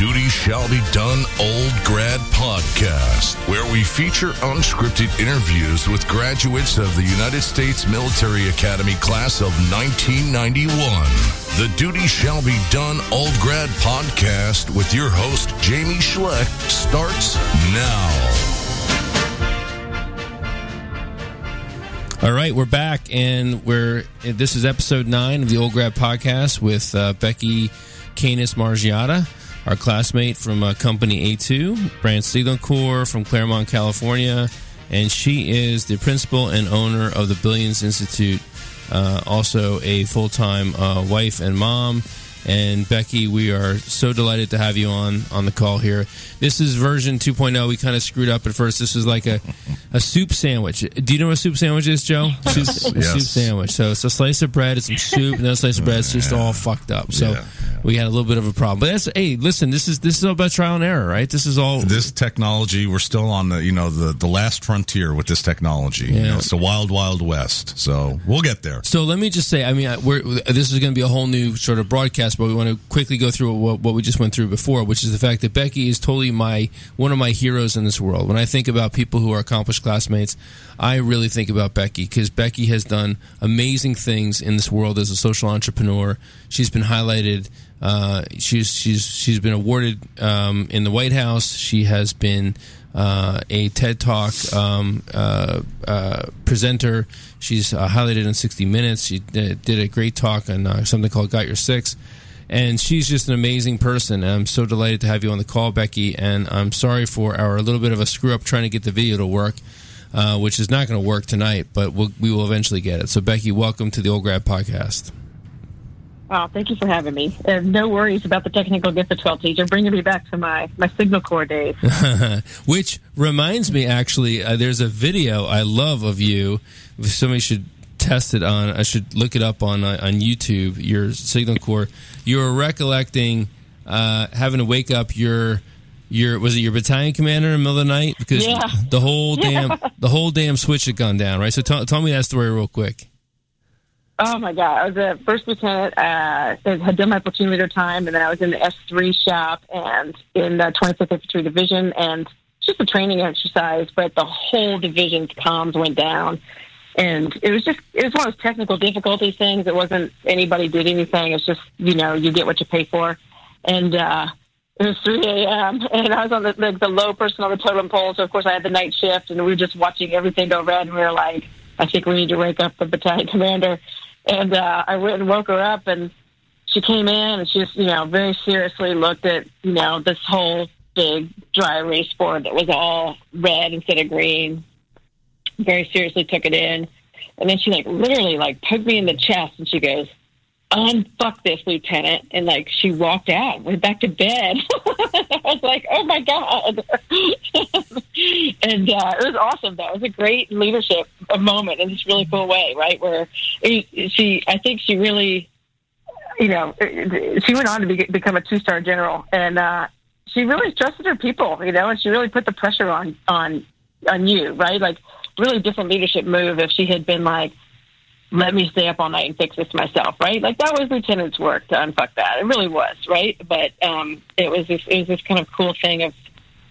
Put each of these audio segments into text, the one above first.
Duty Shall Be Done Old Grad podcast, where we feature unscripted interviews with graduates of the United States Military Academy class of 1991. The Duty Shall Be Done Old Grad podcast with your host, Jamie Schleck, starts now. All right, we're back, and we're this is episode nine of the Old Grad Podcast with uh, Becky Kanis Margiotta, our classmate from uh, Company A2, Brant Siglencourt from Claremont, California, and she is the principal and owner of the Billions Institute, uh, also a full time uh, wife and mom. And Becky, we are so delighted to have you on on the call here. This is version 2.0. We kind of screwed up at first. This is like a, a soup sandwich. Do you know what a soup sandwich is, Joe? Soup, Yes. soup sandwich. So it's a slice of bread, it's some soup, and then a slice of bread. It's just all fucked up. So Yeah. we had a little bit of a problem. But that's hey, listen, this is this is all about trial and error, right? This is all this technology we're still on the you know the the last frontier with this technology you know, it's the wild wild west so we'll get there So let me just say, I mean, we're, this is going to be a whole new sort of broadcast, but we want to quickly go through what, what we just went through before, which is the fact that Becky is totally my one of my heroes in this world. When I think about people who are accomplished classmates, I really think about Becky because Becky has done amazing things in this world as a social entrepreneur. She's been highlighted. Uh, she's she's she's been awarded um, in the White House. She has been uh, a TED Talk um, uh, uh, presenter. She's uh, highlighted in 60 Minutes. She did, did a great talk on uh, something called Got Your Six. And she's just an amazing person. I'm so delighted to have you on the call, Becky. And I'm sorry for our little bit of a screw up trying to get the video to work, uh, which is not going to work tonight, but we'll, we will eventually get it. So, Becky, welcome to the Old Grad Podcast. Oh, thank you for having me. Uh, no worries about the technical difficulties. You're bringing me back to my, my signal Corps days. Which reminds me, actually, uh, there's a video I love of you. Somebody should test it on. I should look it up on uh, on YouTube. Your signal Corps. You were recollecting uh, having to wake up your your was it your battalion commander in the middle of the night because Yeah. the whole Yeah. damn the whole damn switch had gone down, right? So tell tell me that story real quick. Oh my God! I was a first lieutenant. Uh, had done my platoon leader time, and then I was in the S three shop and in the 25th Infantry Division, and it's just a training exercise. But the whole division's comms went down, and it was just it was one of those technical difficulty things. It wasn't anybody did anything. It's just you know you get what you pay for, and uh, it was 3 a.m. and I was on the, the the low person on the totem pole. So of course I had the night shift, and we were just watching everything go red. And we were like, I think we need to wake up the battalion commander. And uh, I went and woke her up, and she came in and she just, you know, very seriously looked at, you know, this whole big dry erase board that was all red instead of green. Very seriously took it in. And then she, like, literally, like, poked me in the chest, and she goes, unfuck this, Lieutenant. And, like, she walked out went back to bed. I was like, oh, my God. and uh, it was awesome, though. It was a great leadership moment in this really cool way, right? Where she, I think she really, you know, she went on to be, become a two star general, and uh, she really trusted her people, you know, and she really put the pressure on on on you, right? Like, really different leadership move if she had been like, let me stay up all night and fix this myself, right? Like that was lieutenant's work to unfuck that. It really was, right? But um, it was this it was this kind of cool thing of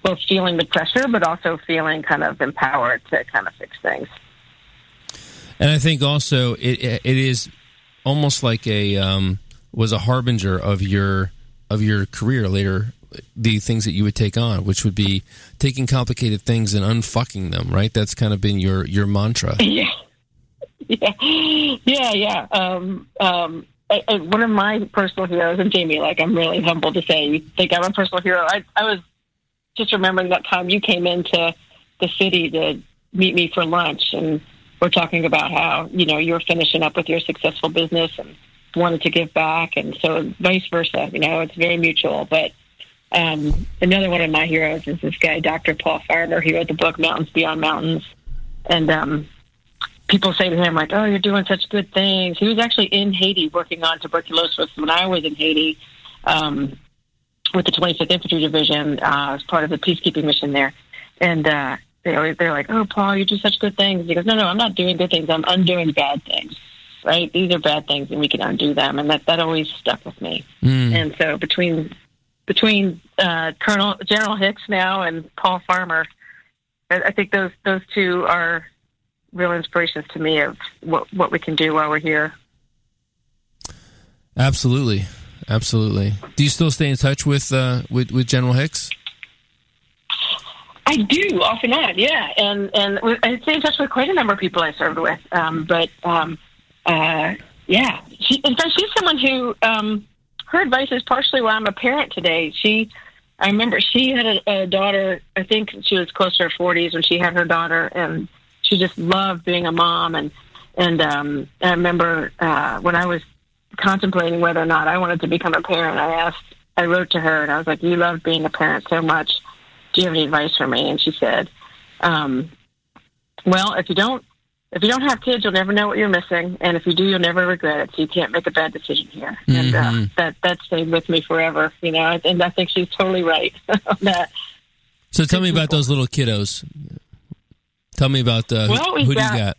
both feeling the pressure, but also feeling kind of empowered to kind of fix things. And I think also it it is almost like a um, was a harbinger of your of your career later. The things that you would take on, which would be taking complicated things and unfucking them, right? That's kind of been your your mantra. Yeah, yeah, yeah, yeah. Um, um, I, I, one of my personal heroes, and Jamie, like I'm really humbled to say, you think I'm a personal hero. I, I was just remembering that time you came into the city to meet me for lunch, and we're talking about how you know you were finishing up with your successful business and wanted to give back, and so vice versa. You know, it's very mutual. But um, another one of my heroes is this guy, Dr. Paul Farmer. He wrote the book Mountains Beyond Mountains, and um, people say to him like, "Oh, you're doing such good things." He was actually in Haiti working on tuberculosis when I was in Haiti um, with the 25th Infantry Division uh, as part of the peacekeeping mission there, and uh, they always they're like, "Oh, Paul, you do such good things." He goes, "No, no, I'm not doing good things. I'm undoing bad things." Right? These are bad things, and we can undo them, and that that always stuck with me. Mm. And so between between uh, Colonel General Hicks now and Paul Farmer, I, think those those two are real inspirations to me of what what we can do while we're here. Absolutely, absolutely. Do you still stay in touch with uh, with, with General Hicks? I do off and on, yeah, and and I stay in touch with quite a number of people I served with. Um, but um, uh, yeah, she, in fact, she's someone who um, her advice is partially why I'm a parent today. She, I remember she had a, a daughter. I think she was close to her 40s when she had her daughter, and she just loved being a mom. And and um, I remember uh, when I was contemplating whether or not I wanted to become a parent, I asked, I wrote to her, and I was like, "You love being a parent so much. Do you have any advice for me?" And she said, um, "Well, if you don't if you don't have kids, you'll never know what you're missing, and if you do, you'll never regret it. So you can't make a bad decision here, mm-hmm. and uh, mm-hmm. that that stayed with me forever. You know, and I think she's totally right on that. So tell me about those little kiddos. Tell me about uh, well, who, who got, do you got?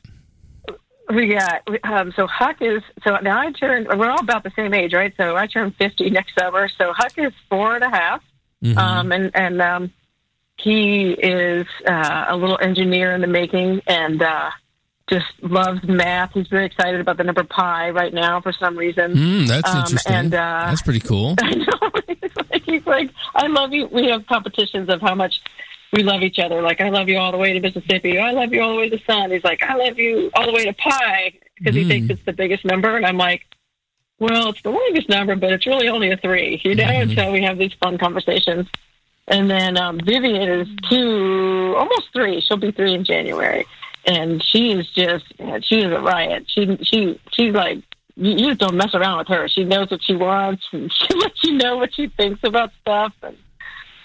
We got um, so Huck is so now I turned. We're all about the same age, right? So I turned fifty next summer. So Huck is four and a half, mm-hmm. um, and and um, he is uh, a little engineer in the making, and uh, just loves math. He's very excited about the number pi right now for some reason. Mm, that's um, interesting. And, uh, that's pretty cool. I know. he's, like, he's like, I love you. We have competitions of how much we love each other. Like, I love you all the way to Mississippi. I love you all the way to the sun. He's like, I love you all the way to pi because mm. he thinks it's the biggest number. And I'm like, well, it's the longest number, but it's really only a three, you know? Mm-hmm. And so we have these fun conversations. And then um, Vivian is two, almost three. She'll be three in January and she is just she is a riot. She she she's like you, you just don't mess around with her. She knows what she wants, and she lets you know what she thinks about stuff, and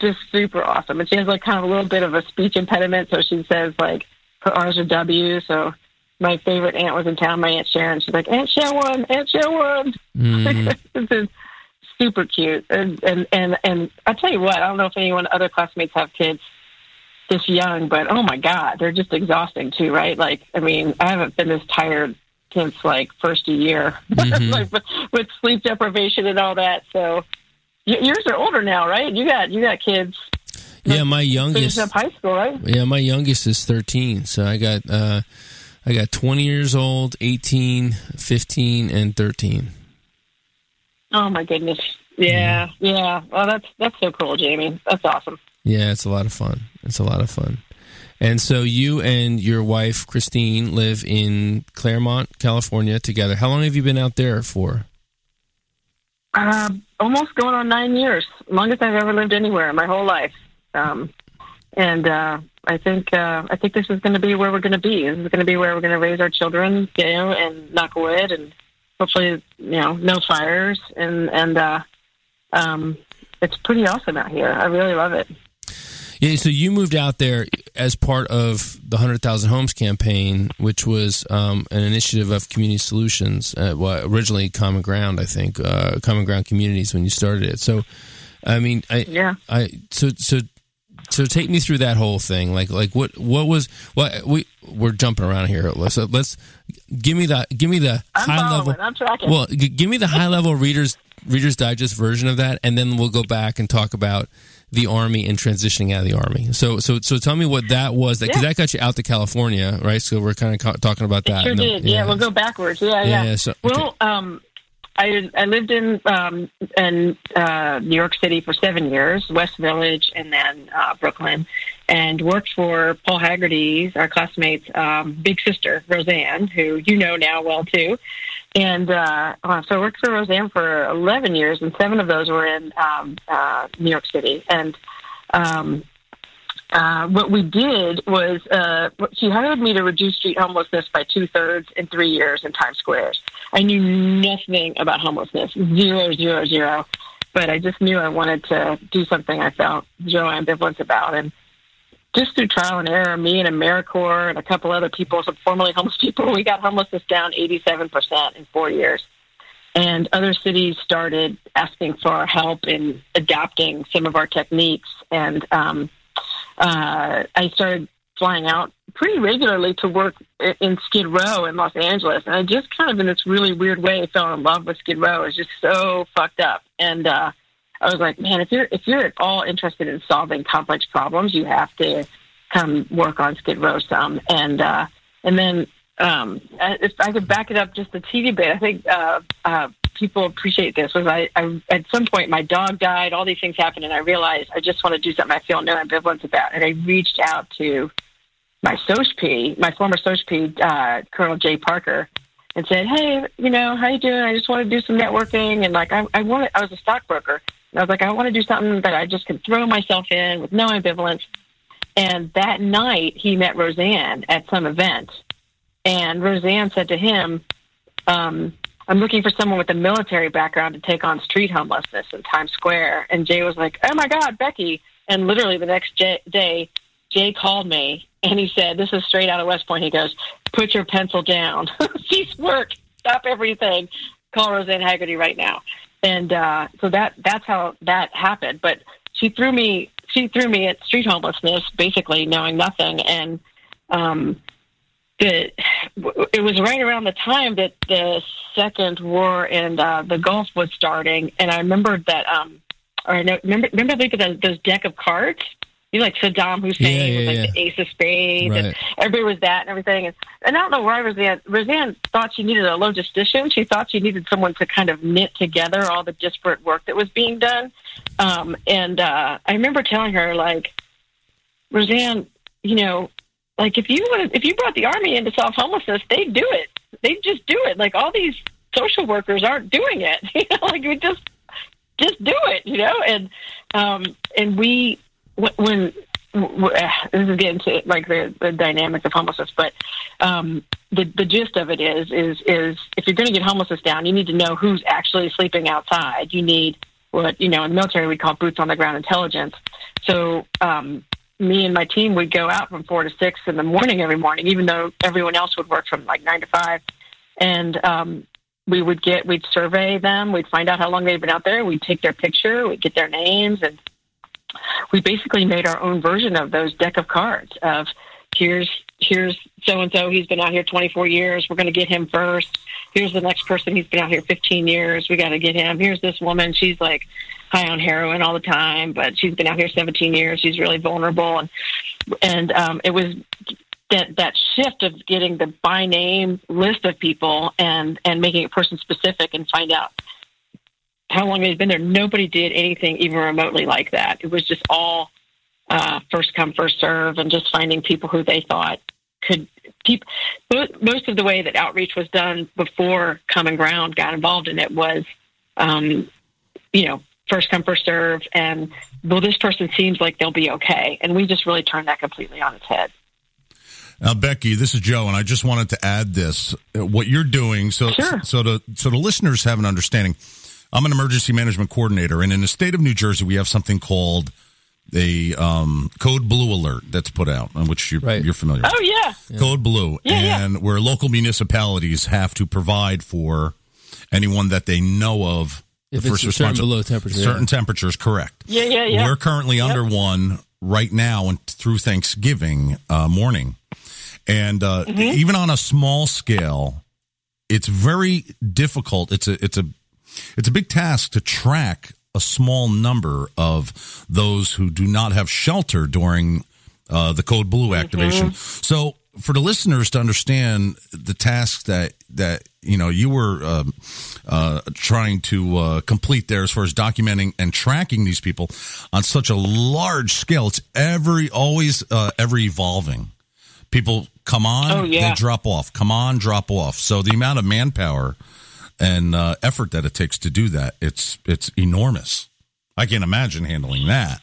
just super awesome. And she has like kind of a little bit of a speech impediment, so she says like her R's are W. So my favorite aunt was in town, my aunt Sharon. She's like Aunt Sharon, Aunt Sharon. Mm. super cute, and and and and I tell you what, I don't know if anyone other classmates have kids this young, but oh my God, they're just exhausting too, right? Like, I mean, I haven't been this tired since like first year, mm-hmm. like with sleep deprivation and all that. So yours are older now, right? You got you got kids. Yeah, my youngest up high school, right? Yeah, my youngest is thirteen. So I got uh, I got twenty years old, 18, 15, and thirteen. Oh my goodness! Yeah, yeah. yeah. Well, that's that's so cool, Jamie. That's awesome. Yeah, it's a lot of fun. It's a lot of fun. And so you and your wife Christine live in Claremont, California together. How long have you been out there for? Uh, almost going on nine years. Longest I've ever lived anywhere in my whole life. Um, and uh, I think uh, I think this is going to be where we're going to be. This is going to be where we're going to raise our children, you know, and knock wood, and hopefully, you know, no fires, and and uh, um, it's pretty awesome out here. I really love it. Yeah, so you moved out there as part of the 100,000 Homes campaign, which was um, an initiative of Community Solutions, uh, well, originally Common Ground, I think, uh, Common Ground Communities when you started it. So, I mean, I, yeah, I, so, so, so take me through that whole thing. Like, like what, what was, what we, we're jumping around here. Let's, let's give me the, give me the I'm high level. I'm tracking. Well, g- give me the high level readers, Reader's Digest version of that, and then we'll go back and talk about the army and transitioning out of the army. So, so, so tell me what that was. Because yeah. that got you out to California, right? So we're kind of talking about that. It sure did. Yeah. yeah. we'll go backwards. Yeah, yeah. yeah so, okay. Well, um, I I lived in um, in uh, New York City for seven years, West Village, and then uh, Brooklyn, and worked for Paul Haggerty's, our classmates' um, big sister Rosanne, who you know now well too. And uh, uh, so I worked for Rosanne for 11 years, and seven of those were in um, uh, New York City. And um, uh, what we did was uh, she hired me to reduce street homelessness by two thirds in three years in Times Square. I knew nothing about homelessness, zero, zero, zero. But I just knew I wanted to do something I felt zero ambivalence about. And just through trial and error, me and AmeriCorps and a couple other people, some formerly homeless people, we got homelessness down 87% in four years. And other cities started asking for our help in adapting some of our techniques. And um, uh, I started flying out pretty regularly to work in Skid Row in Los Angeles. And I just kind of, in this really weird way, fell in love with Skid Row. It's just so fucked up. And uh, I was like, man, if you're if you're at all interested in solving complex problems, you have to come work on Skid Row some. And uh, and then um, if I could back it up just a teeny bit, I think uh, uh, people appreciate this. Was I, I at some point my dog died, all these things happened, and I realized I just want to do something I feel no ambivalence about, and I reached out to my SOSP, my former SOSP, uh, Colonel Jay Parker, and said, "Hey, you know, how you doing? I just want to do some networking, and like I, I wanted, I was a stockbroker." I was like, I want to do something that I just can throw myself in with no ambivalence. And that night, he met Rosanne at some event. And Rosanne said to him, um, I'm looking for someone with a military background to take on street homelessness in Times Square. And Jay was like, Oh my God, Becky. And literally the next day, Jay called me and he said, This is straight out of West Point. He goes, Put your pencil down, cease work, stop everything, call Rosanne Haggerty right now and uh, so that that's how that happened. But she threw me she threw me at street homelessness, basically knowing nothing, and um, the it was right around the time that the second war in uh, the Gulf was starting, and I remembered that. Um, or I know, remember remember those, those deck of cards you know, like Saddam Hussein Yeah, yeah, was like the ace of spades, Right. and everybody was that and everything. And, and I don't know why Rosanne Rosanne thought she needed a logistician. She thought she needed someone to kind of knit together all the disparate work that was being done. Um, and uh, I remember telling her like, Rosanne, you know, like if you would if you brought the army in to solve homelessness, they'd do it. They'd just do it. Like all these social workers aren't doing it. You know, like we just just do it. You know, and um, and we when, uh, this is getting to like the, the dynamics of homelessness, but um, the the gist of it is is is if you're going to get homelessness down, you need to know who's actually sleeping outside. You need what you know in the military we call boots on the ground intelligence. So um, me and my team would go out from four to six in the morning every morning, even though everyone else would work from like nine to five, and um, we would get we'd survey them, we'd find out how long they'd been out there, we'd take their picture, we'd get their names, and we basically made our own version of those deck of cards of here's here's so and so he's been out here 24 years we're going to get him first. Here's the next person he's been out here 15 years we got to get him. Here's this woman she's like high on heroin all the time but she's been out here 17 years she's really vulnerable. And and um it was that that shift of getting the by name list of people and and making it person specific and find out how long they'd been there. Nobody did anything even remotely like that. It was just all uh, first come, first serve, and just finding people who they thought could keep. Most, of the way that outreach was done before Common Ground got involved in it was, um, you know, first come, first serve, and well, this person seems like they'll be okay, and we just really turned that completely on its head. Now, Becky, this is Joe, and I just wanted to add this: what you're doing, so Sure. so the so the listeners have an understanding. I'm an emergency management coordinator, and in the state of New Jersey, we have something called a um, Code Blue alert that's put out, which you're, Right. you're familiar. with. Oh yeah, Code Blue, Yeah, yeah. and where local municipalities have to provide for anyone that they know of. If the it's first a certain response- below temperature, certain yeah. temperatures, correct. yeah, yeah, yeah. We're currently under one right now and through Thanksgiving uh, morning. And uh, Mm-hmm. even on a small scale, it's very difficult. It's a it's a it's a big task to track a small number of those who do not have shelter during uh, the code blue activation. So for the listeners to understand the task that that you know you were um, uh, trying to uh, complete there as far as documenting and tracking these people on such a large scale, it's every always uh, ever evolving. People come on, Oh, yeah. they drop off. Come on, drop off. So the amount of manpower and uh, effort that it takes to do that, it's it's enormous. I can't imagine handling that.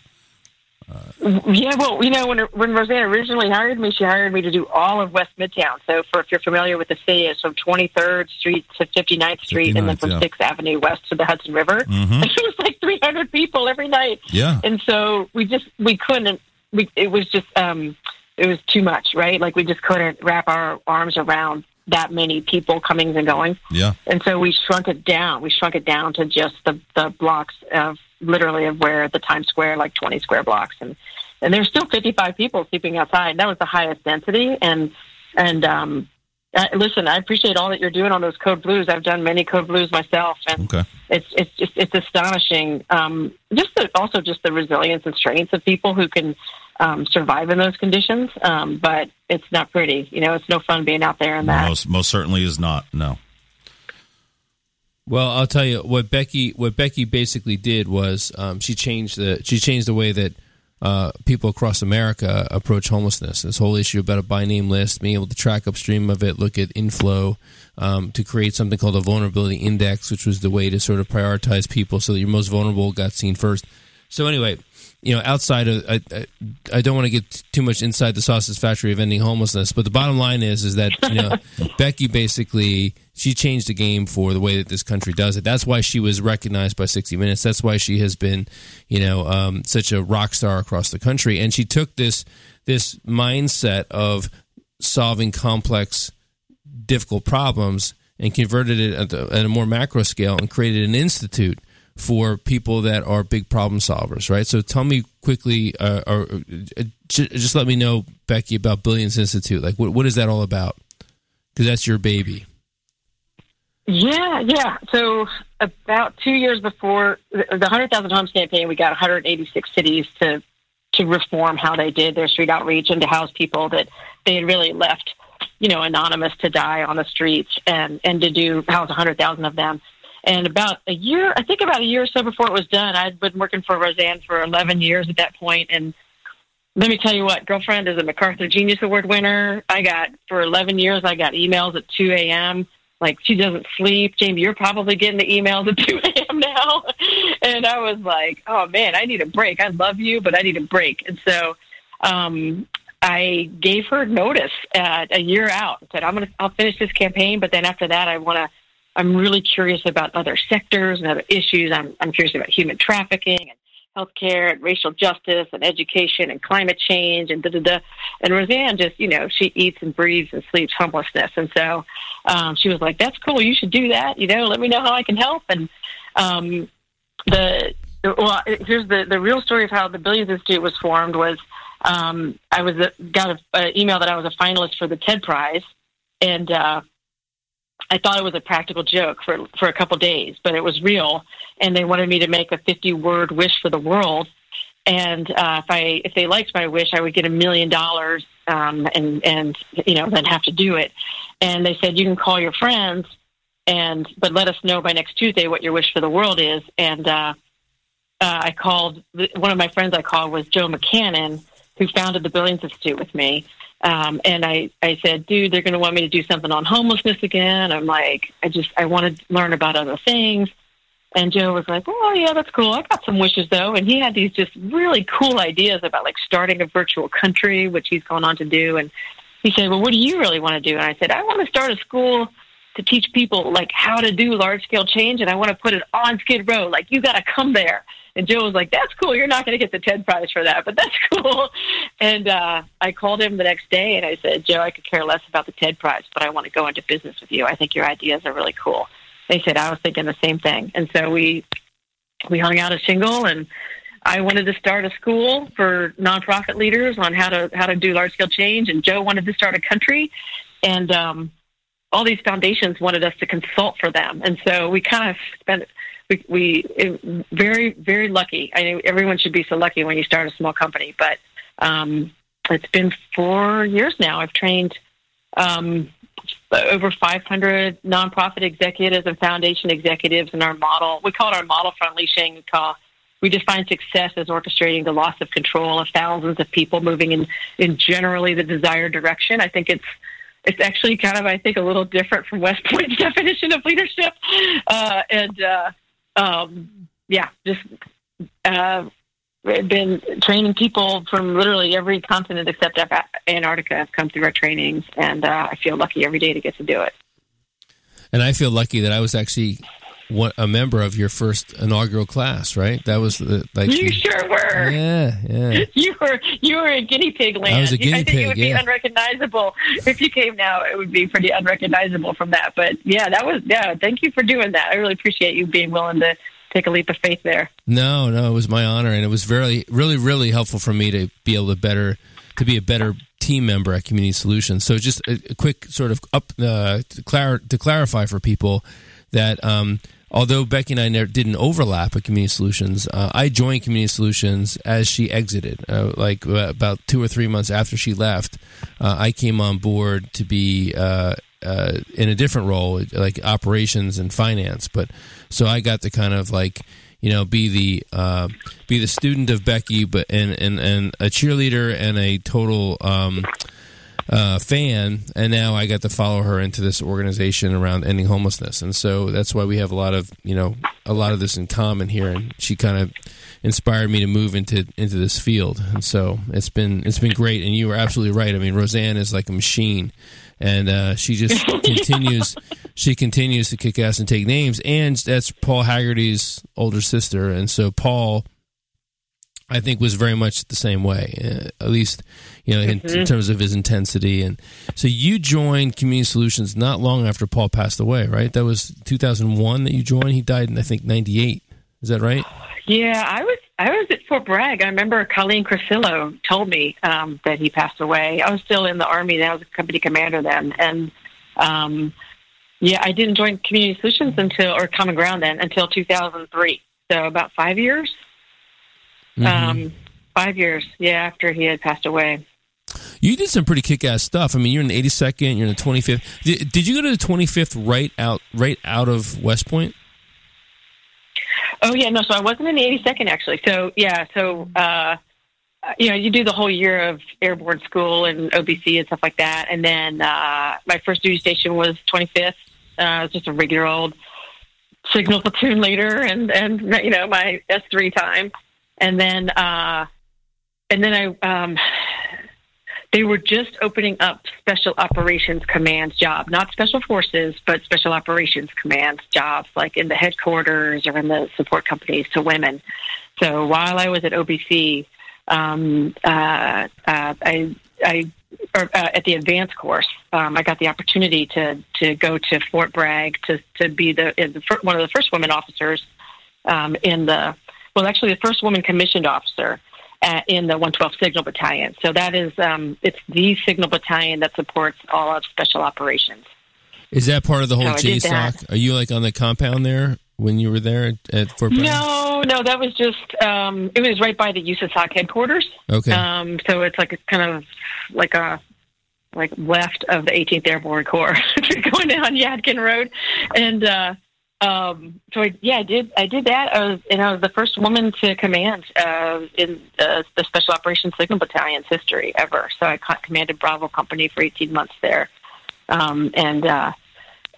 Yeah, well, you know, when when Rosanne originally hired me, she hired me to do all of West Midtown. So, for if you're familiar with the city, it's from 23rd Street to 59th Street, and then from yeah. Sixth Avenue west to the Hudson River. Mhm. it was like 300 people every night, Yeah. and so we just we couldn't. We it was just um it was too much, right? Like we just couldn't wrap our arms around that many people coming and going. Yeah. And so we shrunk it down. We shrunk it down to just the, the blocks of literally of where the Times Square, like 20 square blocks. And, and there's still 55 people sleeping outside. That was the highest density. And, and, um, uh, listen, I appreciate all that you're doing on those code blues. I've done many code blues myself, and Okay. it's it's just it's astonishing. Um, just the, also just the resilience and strength of people who can um, survive in those conditions. Um, but it's not pretty. You know, it's no fun being out there in that. Most most certainly is not. No. Well, I'll tell you what Becky what Becky basically did was um, she changed the she changed the way that uh, people across America approach homelessness. This whole issue about a by name list, being able to track upstream of it, look at inflow, um, to create something called a vulnerability index, which was the way to sort of prioritize people so that your most vulnerable got seen first. So anyway, you know, outside of I, I, I don't want to get too much inside the sausage factory of ending homelessness, but the bottom line is is that you know Becky basically she changed the game for the way that this country does it. That's why she was recognized by 60 Minutes. That's why she has been, you know, um, such a rock star across the country. And she took this this mindset of solving complex, difficult problems and converted it at, the, at a more macro scale and created an institute for people that are big problem solvers, right? So tell me quickly, uh, or uh, just let me know, Becky, about Billions Institute. Like, what what is that all about? Because that's your baby. Yeah, yeah. So about two years before the the 100,000 Homes campaign, we got 186 cities to to reform how they did their street outreach and to house people that they had really left, you know, anonymous to die on the streets and and to do house 100,000 of them. And about a year, I think about a year or so before it was done, I'd been working for Rosanne for 11 years at that point, and let me tell you what, girlfriend is a MacArthur Genius Award winner. I got for 11 years, I got emails at 2 a.m. Like she doesn't sleep. Jamie, you're probably getting the emails at 2 a.m. now. And I was like, oh man, I need a break. I love you, but I need a break. And so, um, I gave her notice at a year out. Said I'm gonna, I'll finish this campaign, but then after that, I want to. I'm really curious about other sectors and other issues. I'm, I'm curious about human trafficking and healthcare and racial justice and education and climate change and da da da. And Rosanne just, you know, she eats and breathes and sleeps homelessness. And so um, she was like, "That's cool. You should do that. You know, let me know how I can help." And um, the well, here's the the real story of how the Billions Institute was formed was um, I was a, got an email that I was a finalist for the TED Prize, and uh, I thought it was a practical joke for for a couple days, but it was real, and they wanted me to make a 50 word wish for the world. And uh, if I if they liked my wish, I would get a million dollars, um, and and you know then have to do it. And they said you can call your friends, and but let us know by next Tuesday what your wish for the world is. And uh, uh, I called one of my friends. I called was Joe McCannon, who founded the Billions Institute with me. Um, and I, I said, dude, they're going to want me to do something on homelessness again. I'm like, I just, I want to learn about other things. And Joe was like, oh, yeah, that's cool. I got some wishes, though. And he had these just really cool ideas about like starting a virtual country, which he's going on to do. And he said, well, what do you really want to do? And I said, I want to start a school to teach people like how to do large scale change. And I want to put it on Skid Row. Like, you got to come there. And Joe was like, "That's cool. You're not going to get the TED Prize for that, but that's cool." And uh, I called him the next day and I said, "Joe, I could care less about the TED Prize, but I want to go into business with you. I think your ideas are really cool." They said I was thinking the same thing, and so we we hung out a shingle and. I wanted to start a school for nonprofit leaders on how to how to do large scale change, and Joe wanted to start a country, and um, all these foundations wanted us to consult for them, and so we kind of spent we, we very very lucky. I know everyone should be so lucky when you start a small company, but um, it's been four years now. I've trained um, over 500 nonprofit executives and foundation executives in our model. We call it our model for unleashing. We call we define success as orchestrating the loss of control of thousands of people moving in in generally the desired direction. I think it's it's actually kind of I think a little different from West Point's definition of leadership, uh, and uh, um, yeah, just uh, been training people from literally every continent except Antarctica have come through our trainings, and uh, I feel lucky every day to get to do it. And I feel lucky that I was actually one, a member of your first inaugural class, right? That was the, like you sure were. Yeah, yeah. You were you were a guinea pig land. I was a guinea I think pig, it would yeah. be unrecognizable if you came now. It would be pretty unrecognizable from that. But yeah, that was yeah. Thank you for doing that. I really appreciate you being willing to take a leap of faith there. No, no, it was my honor, and it was very, really, really helpful for me to be able to better, to be a better team member at Community Solutions. So just a, a quick sort of up uh, to, clar- to clarify for people that um, although Becky and I never, didn't overlap at Community Solutions, uh, I joined Community Solutions as she exited. Uh, like uh, about two or three months after she left, uh, I came on board to be uh, uh, in a different role, like operations and finance. But so I got to kind of like you know be the be the student of Becky, but and and and a cheerleader and a total. Um, uh, fan, and now I got to follow her into this organization around ending homelessness, and so that's why we have a lot of you know a lot of this in common here. And she kind of inspired me to move into into this field, and so it's been it's been great. And you were absolutely right. I mean, Rosanne is like a machine, and uh, she just continues she continues to kick ass and take names. And that's Paul Haggerty's older sister, and so Paul. I think was very much the same way, uh, at least you know in, Mm-hmm. in terms of his intensity. And so you joined Community Solutions not long after Paul passed away, right? That was 2001 that you joined. He died in I think 98. Is that right? Yeah, I was I was at Fort Bragg. I remember Colleen Crusillo told me um, that he passed away. I was still in the army. then. I was a company commander then, and um, yeah, I didn't join Community Solutions until or Common Ground then until 2003. So about five years. Mm-hmm. Um, five years, yeah, after he had passed away. You did some pretty kick-ass stuff. I mean, you're in the 82nd, you're in the 25th. Did, did you go to the 25th right out right out of West Point? Oh yeah, no. So I wasn't in the 82nd actually. So yeah, so uh, you know, you do the whole year of airborne school and OBC and stuff like that, and then uh, my first duty station was 25th. Uh, I was just a regular old signal platoon leader, and and you know my S3 time, and then uh, and then I. Um, they were just opening up special operations command's job, not special forces, but special operations command's jobs, like in the headquarters or in the support companies to women. So while I was at OBC, um, uh, uh, I, I or, uh, at the advanced course, um, I got the opportunity to to go to Fort Bragg to to be the, the one of the first women officers um, in the well, actually the first woman commissioned officer at, in the 112 Signal Battalion. So that is um, it's the Signal Battalion that supports all of special operations. Is that part of the whole I. JSOC? Are you like on the compound there when you were there at, at Fort Bragg? No, no, that was just um, it was right by the USASOC headquarters. Okay. Um, so it's like a kind of like a like left of the 18th Airborne Corps, going down Yadkin Road, and uh, um, so I, yeah, I did I did that. I was, and I was the first woman to command uh, in uh, the Special Operations Signal Battalion's history ever. So I commanded Bravo Company for 18 months there, um, and uh,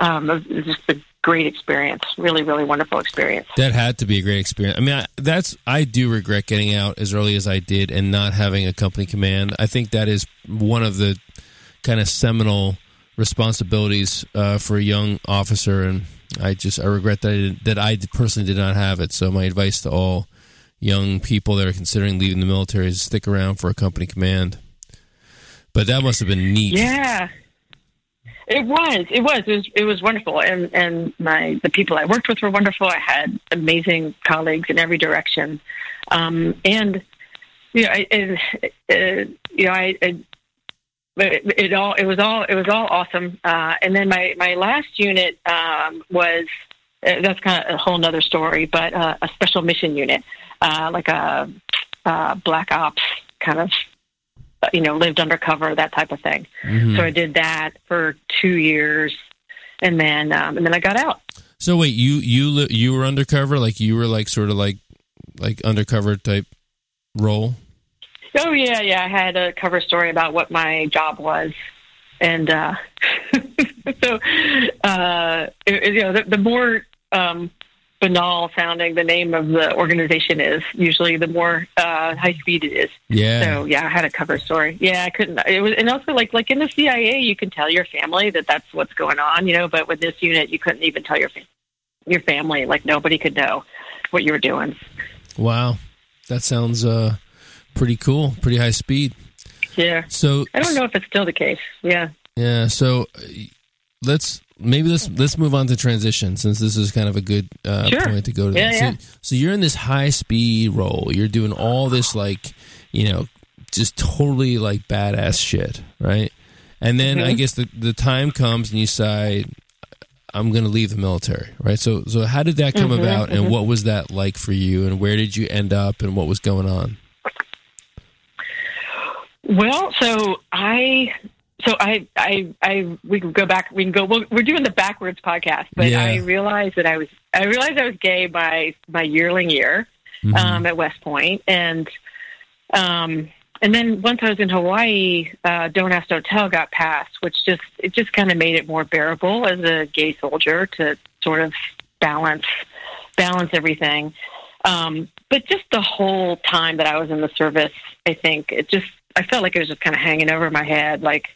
um, it was just a great experience. Really, really wonderful experience. That had to be a great experience. I mean, I, that's I do regret getting out as early as I did and not having a company command. I think that is one of the kind of seminal responsibilities uh, for a young officer, and I just I regret that I, did- that I personally did not have it. So my advice to all young people that are considering leaving the military is stick around for a company command. But that must have been neat. Yeah. It was. It was. It was. It was wonderful, and and my the people I worked with were wonderful. I had amazing colleagues in every direction, um, and you know, I, and, uh, you know, I, I it, it all it was all it was all awesome. Uh, and then my my last unit um, was uh, that's kind of a whole nother story, but uh, a special mission unit, uh, like a uh, black ops kind of you know lived undercover that type of thing. Mhm. So I did that for two years, and then um, and then I got out. So wait, you you you were undercover, like you were like sort of like like undercover type role. Oh yeah, yeah. I had a cover story about what my job was, and uh, so uh, it, you know the, the more um, banal sounding the name of the organization is, usually the more uh, high speed it is. Yeah. So yeah, I had a cover story. Yeah, I couldn't. It was, and also like like in the CIA, you can tell your family that that's what's going on, you know. But with this unit, you couldn't even tell your your family. Like nobody could know what you were doing. Wow, that sounds uh pretty cool, pretty high speed. Yeah, So I don't know if it's still the case. Yeah. Yeah, so uh, let's maybe let's let's move on to transition since this is kind of a good uh, Sure. point to go to. Yeah, yeah. So, so you're in this high speed role. You're doing all this like you know just totally like badass shit, right? And then I guess the the time comes and you decide I'm going to leave the military, right? So so how did that come about, and what was that like for you, and where did you end up, and what was going on? Well, so I, so I, I, I, we can go back. We can go. Well, we're doing the backwards podcast, but Yeah. I realized that I was, I realized I was gay by my yearling year Mm-hmm. um, at West Point, and, um, and then once I was in Hawaii, uh, Don't Ask, Don't Tell got passed, which just it just kind of made it more bearable as a gay soldier to sort of balance balance everything. Um, but just the whole time that I was in the service, I think it just I felt like it was just kind of hanging over my head, like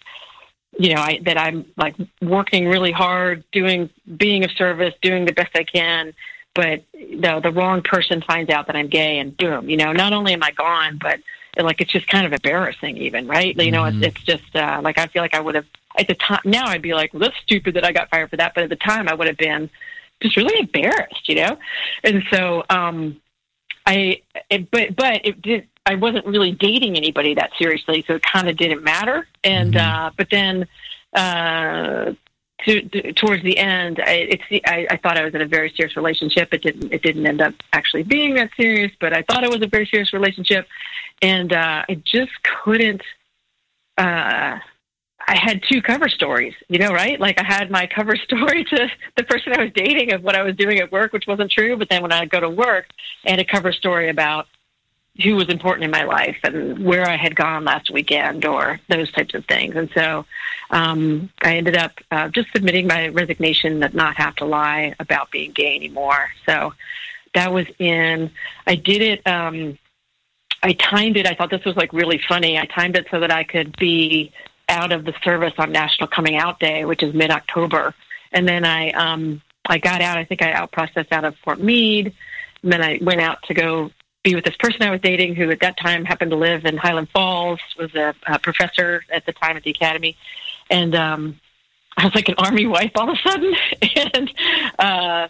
you know, I, that I'm like working really hard, doing being of service, doing the best I can. But the the wrong person finds out that I'm gay, and boom, you know, not only am I gone, but like it's just kind of embarrassing, even right? You know, it's, it's just uh, like I feel like I would have at the time. Now I'd be like, well, that's stupid that I got fired for that, but at the time I would have been just really embarrassed, you know. And so, um, I, it, but but it did. I wasn't really dating anybody that seriously, so it kind of didn't matter. And uh, but then uh, to, to, towards the end, I, it's I, I thought I was in a very serious relationship. It didn't it didn't end up actually being that serious, but I thought it was a very serious relationship, and uh, I just couldn't. Uh, I had two cover stories, you know, right? Like I had my cover story to the person I was dating of what I was doing at work, which wasn't true. But then when I go to work, I had a cover story about who was important in my life and where I had gone last weekend or those types of things. And so um, I ended up uh, just submitting my resignation that not have to lie about being gay anymore. So that was in, I did it. Um, I timed it. I thought this was like really funny. I timed it so that I could be out of the service on National Coming Out Day, which is mid October. And then I um I got out, I think I out processed out of Fort Meade. And then I went out to go be with this person I was dating who at that time happened to live in Highland Falls, was a, a professor at the time at the academy. And um I was like an army wife all of a sudden. and uh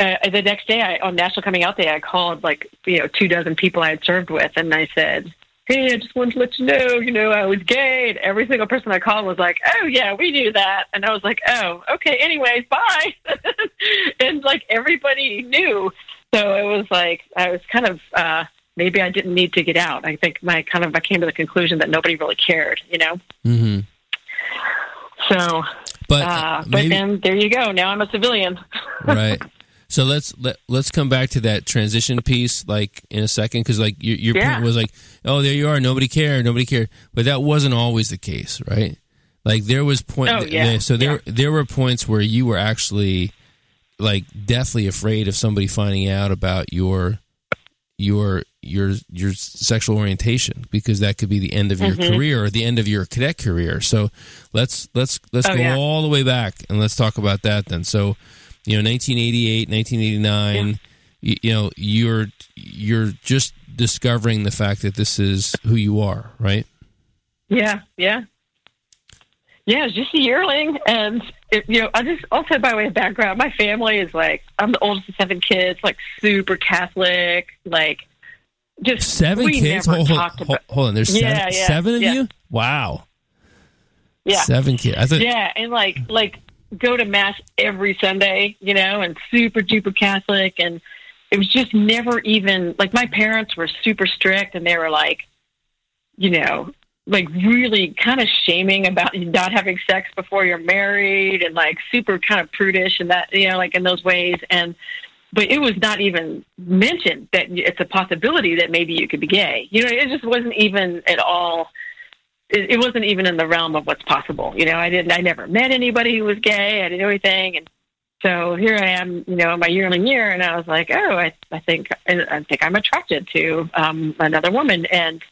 uh, the next day, I, on National Coming Out Day, I called like you know two dozen people I had served with, and I said, "Hey, I just wanted to let you know, you know, I was gay." And every single person I called was like, "Oh yeah, we knew that," and I was like, "Oh, okay. Anyways, bye." and like everybody knew, so it was like I was kind of uh, maybe I didn't need to get out. I think my kind of I came to the conclusion that nobody really cared, you know. Mm-hmm. So, But uh, but then there you go. Now I'm a civilian. right. So let's let, let's come back to that transition piece like in a second because like your, your Yeah. point was like oh there you are nobody cared nobody cared but that wasn't always the case right like there was point Oh, yeah. so there there were points where you were actually like deathly afraid of somebody finding out about your your your your sexual orientation because that could be the end of your Mm-hmm. career or the end of your cadet career. So let's let's let's Oh, go yeah. all the way back and let's talk about that then. So you know 1988, 1989, you, you know you're you're just discovering the fact that this is who you are, right? Yeah, yeah. Yeah, it's just a yearling. And, it, you know, I just, also by way of background, my family is like, I'm the oldest of seven kids, like super Catholic, like, just. Seven kids. Hold, hold, about, hold on. There's Yeah, seven, yeah, seven of yeah. you. Wow. yeah. Seven kids. I thought. Yeah, and like like go to mass every Sunday, you know, and super duper Catholic, and it was just never even like my parents were super strict, and they were like, you know, like really kind of shaming about not having sex before you're married, and like super kind of prudish and that you know, like in those ways, and but it was not even mentioned that it's a possibility that maybe you could be gay. You know, it just wasn't even at all it, it wasn't even in the realm of what's possible. You know, I didn't, I never met anybody who was gay. I didn't know anything. And so here I am, you know, my yearling year. And I was like, oh, I, I think, I, I think I'm attracted to, um, another woman. And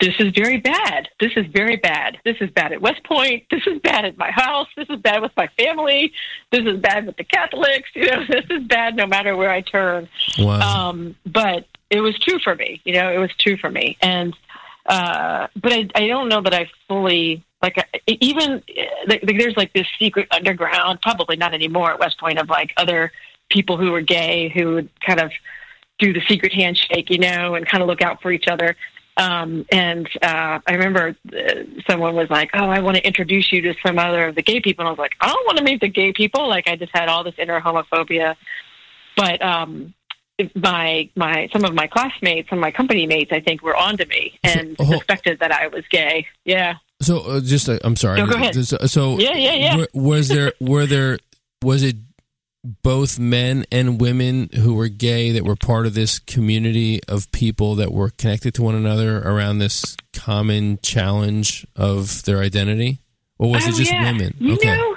this is very bad. This is very bad. This is bad at West Point. This is bad at my house. This is bad with my family. This is bad with the Catholics. You know, this is bad no matter where I turn. Wow. Um, but it was true for me. You know, it was true for me. And uh, but I, I don't know that I fully like I- even uh, like, there's like this secret underground, probably not anymore at West Point of like other people who were gay who would kind of do the secret handshake, you know, and kind of look out for each other. Um, and uh, I remember uh, someone was like, "Oh, I want to introduce you to some other of the gay people." And I was like, "I don't want to meet the gay people." Like I just had all this inner homophobia. But um, my my some of my classmates, some of my company mates, I think, were onto me and So, oh. suspected that I was gay. Yeah. So uh, just uh, I'm sorry. No, go ahead. So, so Yeah, yeah, yeah. wa- was there were there was it both men and women who were gay that were part of this community of people that were connected to one another around this common challenge of their identity, or was oh, it just yeah. women? You okay. know,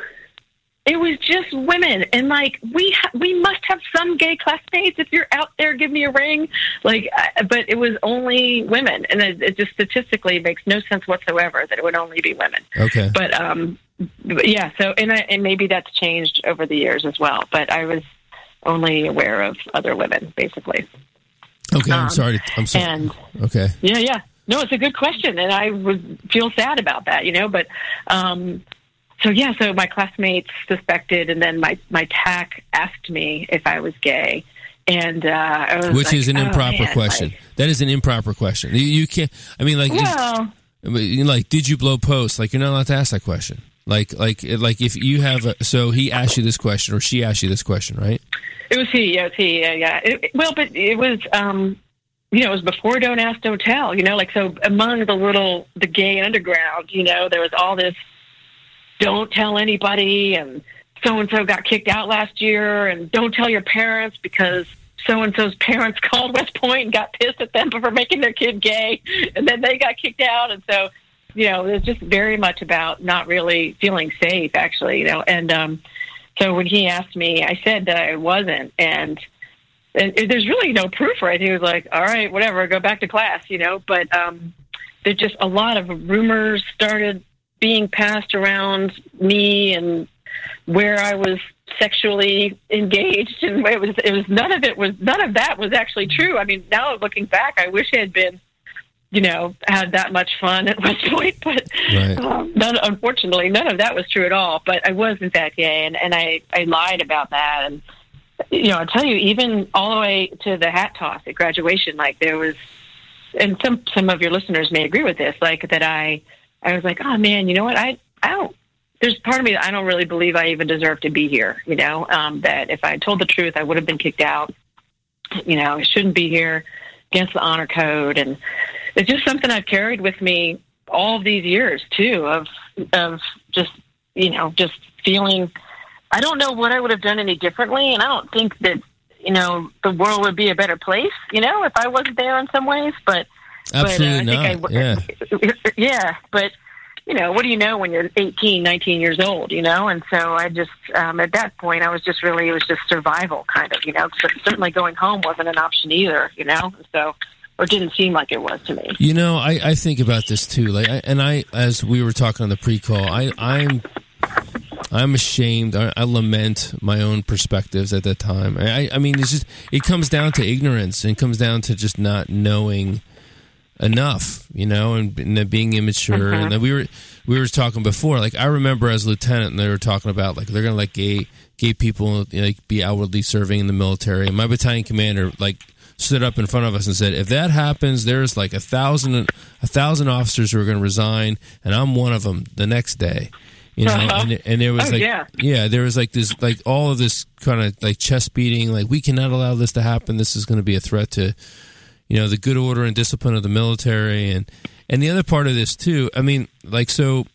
it was just women, and like we ha- we must have some gay classmates. If you're out there, give me a ring. Like, I, but it was only women, and it, it just statistically makes no sense whatsoever that it would only be women. Okay. But um, yeah. So and I, and maybe that's changed over the years as well. But I was only aware of other women, basically. Okay. I'm um, sorry. To, I'm sorry. And okay. yeah, yeah. No, it's a good question, and I would feel sad about that, you know. But um, so yeah, so my classmates suspected, and then my my TAC asked me if I was gay, and uh, I was Which like, is an oh, improper man, question. like, that is an improper question. You, you can't. I mean, like, well, I mean, you know, like, did you blow post? Like, you're not allowed to ask that question. Like, like, like, if you have, a, so he asked you this question, or she asked you this question, right? it was he. Yeah, it was he. Yeah, yeah. It, well, but it was. um you know, it was before Don't Ask, Don't Tell, you know, like so among the little, the gay underground, you know, there was all this don't tell anybody and so and so got kicked out last year and don't tell your parents because so and so's parents called West Point and got pissed at them for making their kid gay and then they got kicked out and so you know it was just very much about not really feeling safe actually you know and um so when he asked me I said that I wasn't and and there's really no proof right he was like all right whatever go back to class you know but um there's just a lot of rumors started being passed around me and where I was sexually engaged and it was it was none of it was none of that was actually true. I mean, now looking back, I wish it had been, you know, had that much fun at West Point, but Right. um, none, unfortunately, none of that was true at all. But I was in fact gay, and and I I lied about that, and you know, I'll tell you, even all the way to the hat toss at graduation, like there was, and some some of your listeners may agree with this, like that I I was like, oh man, you know what? I I don't. There's part of me that I don't really believe I even deserve to be here. You know, um, that if I had told the truth, I would have been kicked out. You know, I shouldn't be here against the honor code, and it's just something I've carried with me all these years too. Of of just you know just feeling. I don't know what I would have done any differently, and I don't think that you know the world would be a better place. You know, if I wasn't there in some ways, but Absolutely but, uh, I not. think I, yeah. yeah, but you know, what do you know when you're 18, 19 years old, you know? And so I just, um, at that point, I was just really, it was just survival kind of, you know, so certainly going home wasn't an option either, you know? So, or didn't seem like it was to me. You know, I, I think about this too. Like, I, and I, as we were talking on the pre-call, I, I'm, I'm ashamed. I, I lament my own perspectives at that time. I, I mean, it's just, it comes down to ignorance and comes down to just not knowing enough, you know, and, and being immature. Mm-hmm. And then we were, we were talking before. Like, I remember as lieutenant, and they were talking about like they're gonna let gay, gay people like be outwardly serving in the military. And my battalion commander like stood up in front of us and said, "If that happens, there's like a thousand a thousand officers who are going to resign, and I'm one of them the next day." You know, Uh-huh. and, and there was Oh, like, yeah. there was like this, like all of this kind of like chest beating. Like, we cannot allow this to happen. This is going to be a threat to, you know, the good order and discipline of the military, and and the other part of this too. I mean, like so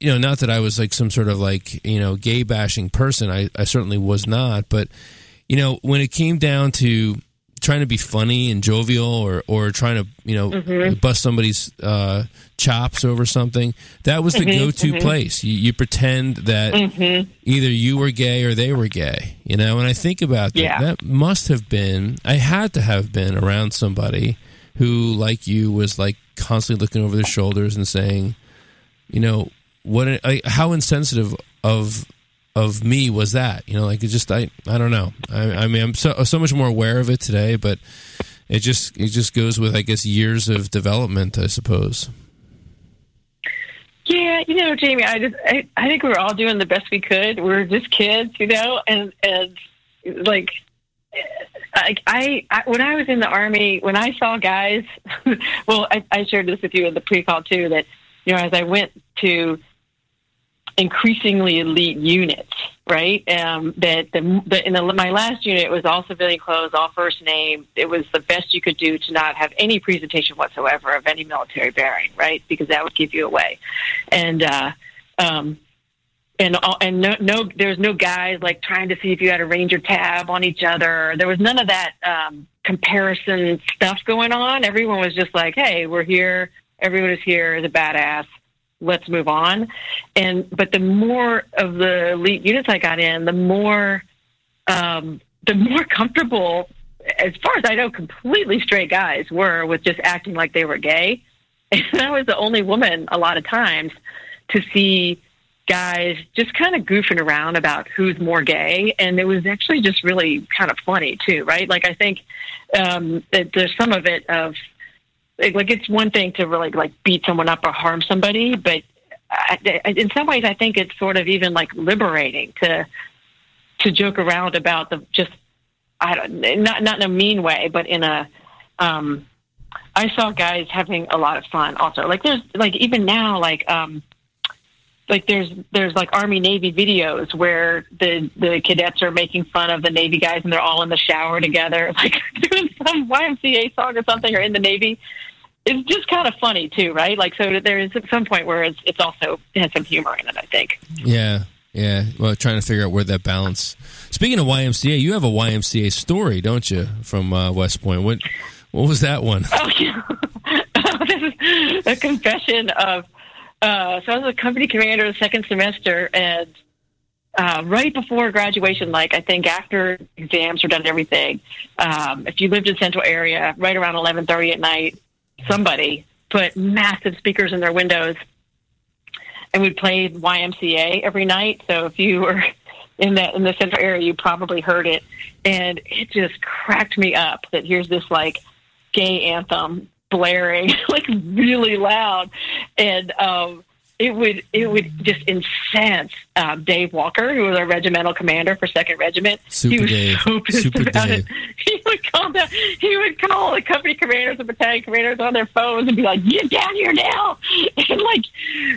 you know, not that I was like some sort of like, you know, gay bashing person. I, I certainly was not. But, you know, when it came down to trying to be funny and jovial or, or trying to, you know, mm-hmm. bust somebody's uh, chops over something, that was the mm-hmm. go to mm-hmm. place. You, you pretend that either you were gay or they were gay, you know? And I think about that. Yeah. That must have been, I had to have been around somebody who, like you, was like constantly looking over their shoulders and saying, you know what I, how insensitive of of me was that you know like it just i i don't know i, I mean i'm so so much more aware of it today but it just it just goes with i guess years of development i suppose Yeah, you know, Jamie, I just, I, I think we were all doing the best we could. we are just kids, you know, and, and like, like I, I when I was in the army, when I saw guys, well, I, I shared this with you in the pre-call too. That you know, as I went to increasingly elite units, right? Um, that the, the in the, my last unit was all civilian clothes, all first name. It was the best you could do to not have any presentation whatsoever of any military bearing, right? Because that would give you away. And uh, um, and all, and no, no, there was no guys like trying to see if you had a ranger tab on each other. There was none of that um, comparison stuff going on. Everyone was just like, "Hey, we're here. Everyone is here as a badass. Let's move on." And but the more of the elite units I got in, the more um, the more comfortable, as far as I know, completely straight guys were with just acting like they were gay. And I was the only woman a lot of times to see guys just kind of goofing around about who's more gay and it was actually just really kind of funny too right like i think um that there's some of it of like it's one thing to really like beat someone up or harm somebody but I, in some ways i think it's sort of even like liberating to to joke around about the just i don't not not in a mean way but in a um i saw guys having a lot of fun also like there's like even now like um like there's there's like Army Navy videos where the the cadets are making fun of the Navy guys and they're all in the shower together, like doing some YMCA song or something, or in the Navy. It's just kind of funny too, right? Like so, there is at some point where it's it's also it has some humor in it. I think. Yeah, yeah. Well, trying to figure out where that balance. Speaking of YMCA, you have a YMCA story, don't you, from uh, West Point? What what was that one? Oh yeah, this is a confession of uh, so I was a company commander the second semester, and uh, right before graduation, like I think after exams were done and everything, um, if you lived in central area, right around eleven thirty at night, somebody put massive speakers in their windows, and we'd play YMCA every night. So if you were in the in the central area, you probably heard it, and it just cracked me up that here's this like gay anthem blaring like really loud, and um, it would it would just incense um, Dave Walker, who was our regimental commander for Second Regiment. Super he was Dave. so pissed Super about Dave. it. He would call the he would call the company commanders and battalion commanders on their phones and be like, "Get down here now!" and like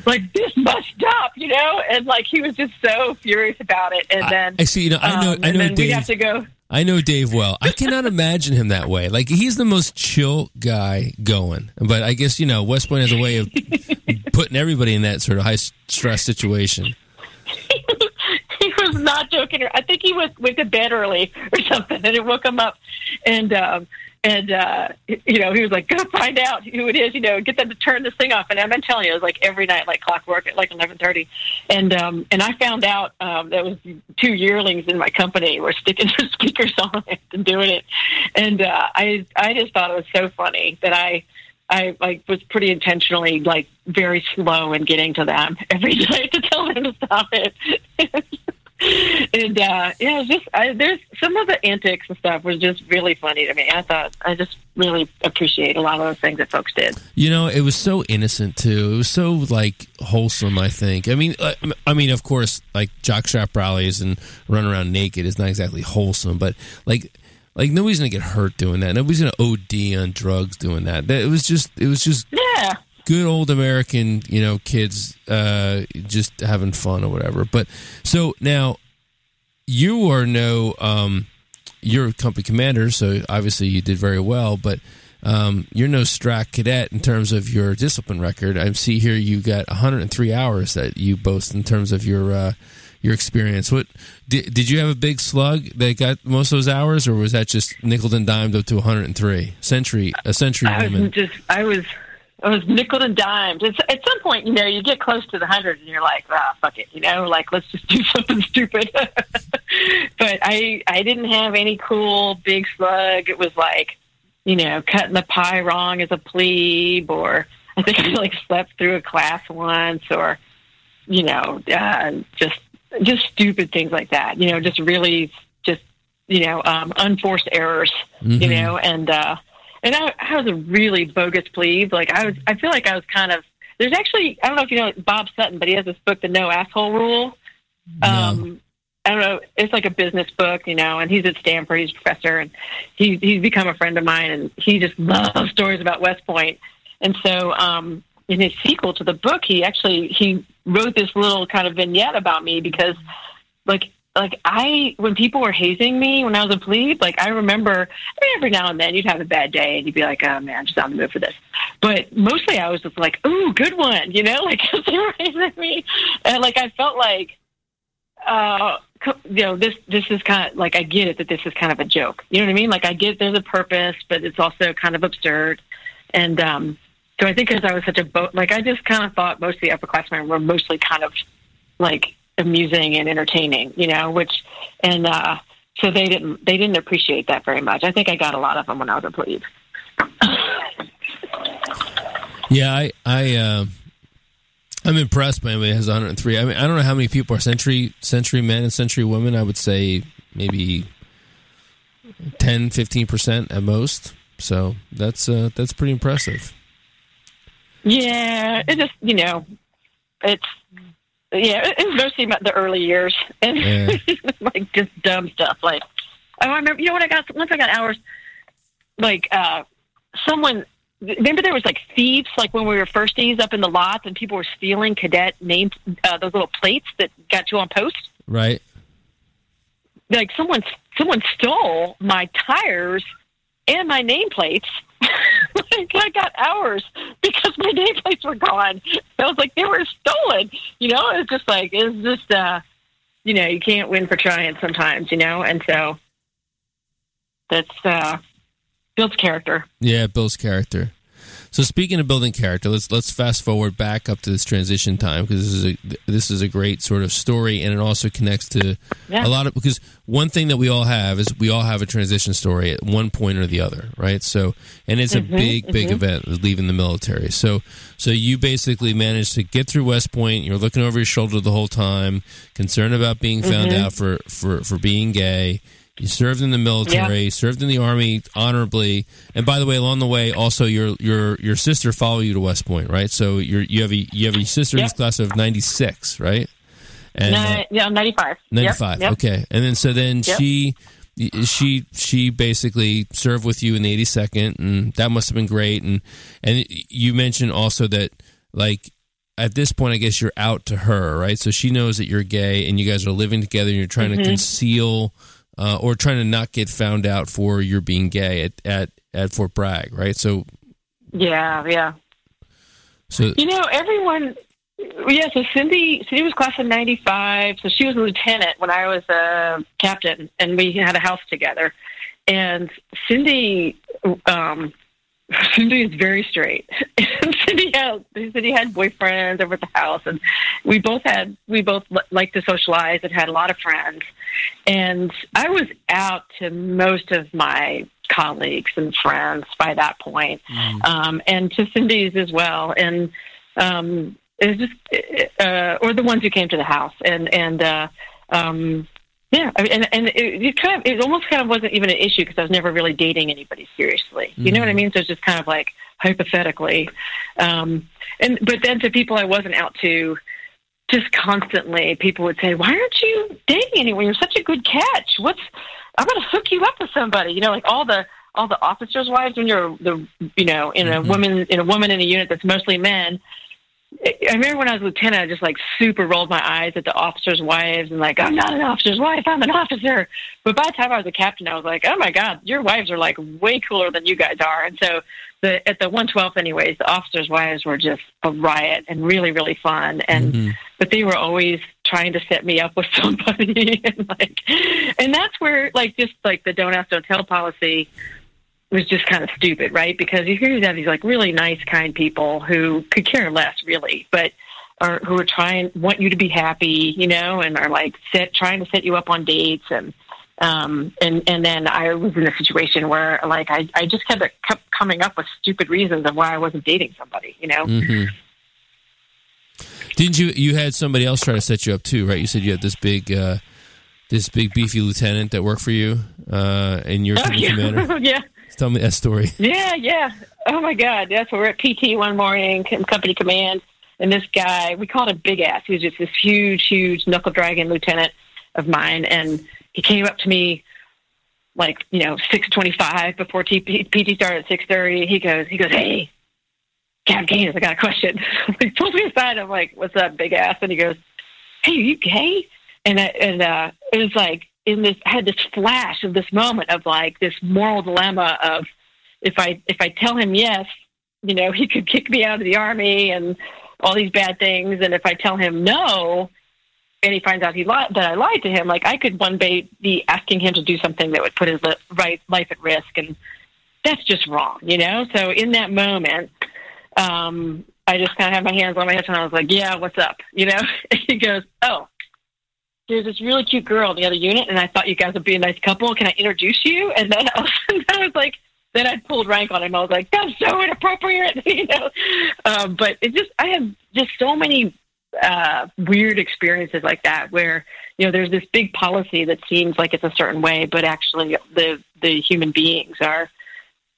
like this must stop, you know. And like he was just so furious about it. And then I see. You know, I know. um, I and know then we'd have to go. I know Dave well. I cannot imagine him that way. Like he's the most chill guy going. But I guess you know West Point has a way of putting everybody in that sort of high stress situation. he was not joking. I think he was went to bed early or something, and it woke him up. And um, and uh, you know, he was like, "Go find out who it is." You know, get them to turn this thing off. And I've been telling you, it was like every night, like clockwork, at like eleven thirty. And um, and I found out um, that was two yearlings in my company were sticking their speakers on it and doing it. And uh, I I just thought it was so funny that I. I like was pretty intentionally like very slow in getting to them every to tell them to stop it. and uh yeah, it's just I, there's some of the antics and stuff was just really funny to me. I thought I just really appreciate a lot of those things that folks did. You know, it was so innocent too. It was so like wholesome. I think. I mean, uh, I mean, of course, like jockstrap rallies and run around naked is not exactly wholesome, but like. Like nobody's gonna get hurt doing that. Nobody's gonna OD on drugs doing that. That- It was just, it was just Yeah. Good old American, you know, kids uh, just having fun or whatever. But so now you are no, um, you're a company commander, so obviously you did very well. But um, you're no Strack cadet in terms of your discipline record. I see here you got 103 hours that you boast in terms of your uh, your experience. What did, did you have a big slug that got most of those hours, or was that just nickel and dimed up to 103? Century, a century I woman. just I was I was nickel and dimed. It's, at some point, you know, you get close to the hundred and you're like, ah, fuck it, you know, like let's just do something stupid. but I I didn't have any cool big slug. It was like, you know, cutting the pie wrong as a plebe, or I think I like slept through a class once, or you know, uh, just just stupid things like that. You know, just really just you know um, unforced errors. You Mhm. know, and uh, and I, I was a really bogus plebe. Like I was, I feel like I was kind of. There's actually I don't know if you know Bob Sutton, but he has this book, The No Asshole Rule. No. Um, I don't know. It's like a business book, you know. And he's at Stanford. He's a professor, and he he's become a friend of mine. And he just loves stories about West Point. And so, um, in his sequel to the book, he actually he wrote this little kind of vignette about me because, like, like I when people were hazing me when I was a plebe, like I remember I mean, every now and then you'd have a bad day and you'd be like, oh man, I'm just not the mood for this. But mostly I was just like, ooh, good one, you know, like they were hazing me, and like I felt like, uh, you know, this this is kind of like I get it that this is kind of a joke. You know what I mean? Like I get there's a purpose, but it's also kind of absurd, and um, so I think because I was such a boat, like I just kind of thought most of the upperclassmen were mostly kind of like amusing and entertaining, you know, which and uh, so they didn't they didn't appreciate that very much. I think I got a lot of them when I was a plebe. yeah, I I uh, I'm impressed by anybody has 103. I mean, I don't know how many people are century century men and century women. I would say maybe 10, 15 percent at most. So that's uh, that's pretty impressive. Yeah, it just you know, it's yeah, it was mostly about the early years and yeah. like just dumb stuff. Like, oh, I remember, you know what I got? Once I got hours, like, uh, someone, remember there was like thieves, like when we were firsties up in the lots and people were stealing cadet name, uh, those little plates that got you on post? Right. Like someone, someone stole my tires and my nameplates I got hours because my nameplates were gone. I was like, they were stolen. You know, it's just like it's just uh you know, you can't win for trying sometimes, you know, and so that's uh builds character. Yeah, builds character. So speaking of building character, let's let's fast forward back up to this transition time because this is a this is a great sort of story, and it also connects to yeah. a lot of because one thing that we all have is we all have a transition story at one point or the other, right? So and it's mm-hmm, a big big mm-hmm. event leaving the military. So so you basically managed to get through West Point. You're looking over your shoulder the whole time, concerned about being found mm-hmm. out for for for being gay you served in the military, yeah. served in the army honorably, and by the way, along the way, also your your your sister followed you to West Point, right? So you you have a you have a sister yep. in this class of ninety six, right? And uh, yeah, ninety five. Ninety five. Yep. Okay, and then so then yep. she she she basically served with you in the eighty second, and that must have been great. And and you mentioned also that like at this point, I guess you're out to her, right? So she knows that you're gay, and you guys are living together, and you're trying mm-hmm. to conceal uh, or trying to not get found out for your being gay at, at, at Fort Bragg, right? So, yeah, yeah. So you know, everyone. Yeah, so Cindy, Cindy was class of '95, so she was a lieutenant when I was a captain, and we had a house together. And Cindy, um, Cindy is very straight. Cindy had Cindy had boyfriends over at the house, and we both had we both liked to socialize and had a lot of friends. And I was out to most of my colleagues and friends by that point, mm. um, and to Cindy's as well. And um, it was just, uh, or the ones who came to the house, and and uh, um, yeah, I mean, and and it, it kind of it almost kind of wasn't even an issue because I was never really dating anybody seriously. You mm-hmm. know what I mm-hmm. mean? So it's just kind of like hypothetically, um, and but then to people I wasn't out to, just constantly people would say, "Why aren't you dating anyone? You're such a good catch. What's I'm going to hook you up with somebody." You know, like all the all the officers' wives when you're the you know in a mm-hmm. woman in a woman in a unit that's mostly men I remember when I was lieutenant, I just like super rolled my eyes at the officers' wives and like, I'm not an officer's wife, I'm an officer. But by the time I was a captain, I was like, oh my God, your wives are like way cooler than you guys are. And so the, at the 112th anyways, the officers' wives were just a riot and really, really fun. And, mm-hmm. but they were always trying to set me up with somebody. and like, and that's where like, just like the don't ask, don't tell policy was just kind of stupid, right? Because you hear you have these like really nice, kind people who could care less, really, but are who are trying want you to be happy, you know, and are like set trying to set you up on dates and um and and then I was in a situation where like I I just kept kept coming up with stupid reasons of why I wasn't dating somebody, you know. Mm-hmm. Didn't you you had somebody else try to set you up too, right? You said you had this big uh this big beefy lieutenant that worked for you uh in your oh, yeah. commander. yeah. Tell me that story. Yeah, yeah. Oh my God, where we're at PT one morning, company command, and this guy, we called him Big Ass. He was just this huge, huge knuckle dragging lieutenant, of mine, and he came up to me like you know six twenty five before PT started at six thirty. He goes, he goes, hey, Cav Gaines, I got a question. he pulls me aside. I'm like, what's up, big ass? And he goes, hey, are you gay? And I, and uh, it was like in this, I had this flash of this moment of like this moral dilemma of if I if I tell him yes, you know, he could kick me out of the army and all these bad things, and if I tell him no, and he finds out he lied that I lied to him, like I could one day be asking him to do something that would put his li- right life at risk, and that's just wrong, you know. So in that moment, um, I just kind of had my hands on my hips and I was like, "Yeah, what's up?" You know. And he goes, "Oh, there's this really cute girl in the other unit, and I thought you guys would be a nice couple. Can I introduce you?" And then I was, I was like, then I pulled rank on him. I was like, "That's so inappropriate," you know. Um, but it just, I have just so many uh, weird experiences like that where you know there's this big policy that seems like it's a certain way, but actually the the human beings are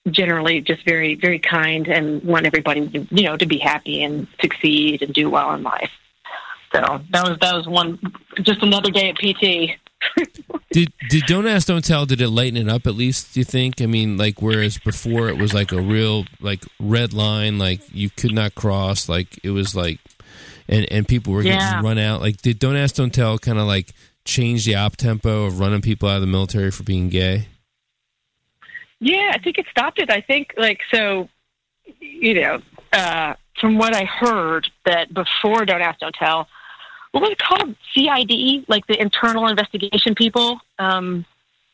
generally just very very kind and want everybody to, you know to be happy and succeed and do well in life. So that was that was one just another day at PT. did did don't ask don't tell did it lighten it up at least do you think i mean like whereas before it was like a real like red line like you could not cross like it was like and and people were Yeah. getting run out like did don't ask don't tell kind of like change the op tempo of running people out of the military for being gay Yeah, I think it stopped it. I think like so, you know, uh, from what I heard that before Don't Ask, Don't Tell, what was it called? CID, like the internal investigation people, um,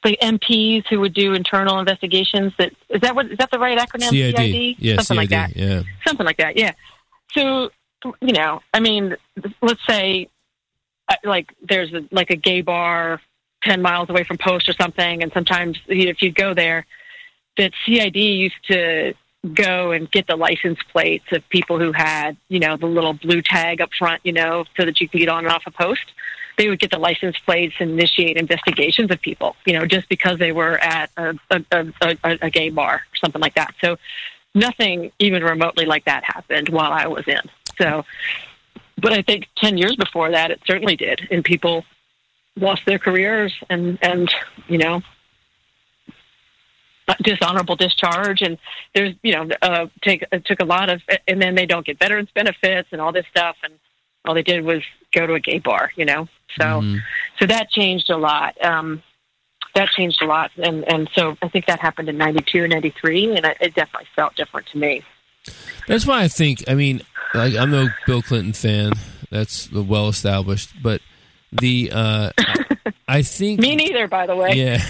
the MPs who would do internal investigations. That is that what is that the right acronym? cid yeah something cid like that yeah something like that. Yeah. So you know, I mean, let's say uh, like there's a, like a gay bar ten miles away from Post or something, and sometimes you know, if you go there, that CID used to go and get the license plates of people who had you know the little blue tag up front, you know, so that you could get on and off a post. They would get the license plates and initiate investigations of people, you know, just because they were at a, a, a, a, gay bar or something like that. So nothing even remotely like that happened while I was in. So, but I think 10 years before that, it certainly did. And people lost their careers and, and, you know, dishonorable discharge. And there's, you know, uh, take, it took a lot of, and then they don't get veterans benefits and all this stuff. And all they did was go to a gay bar, you know? So, Mhm. so that changed a lot. Um, that changed a lot. And, and so I think that happened in 92, and 93, and it it definitely felt different to me. That's why I think. I mean, like I'm no Bill Clinton fan. That's well established. But the uh, I think Me neither, by the way. Yeah.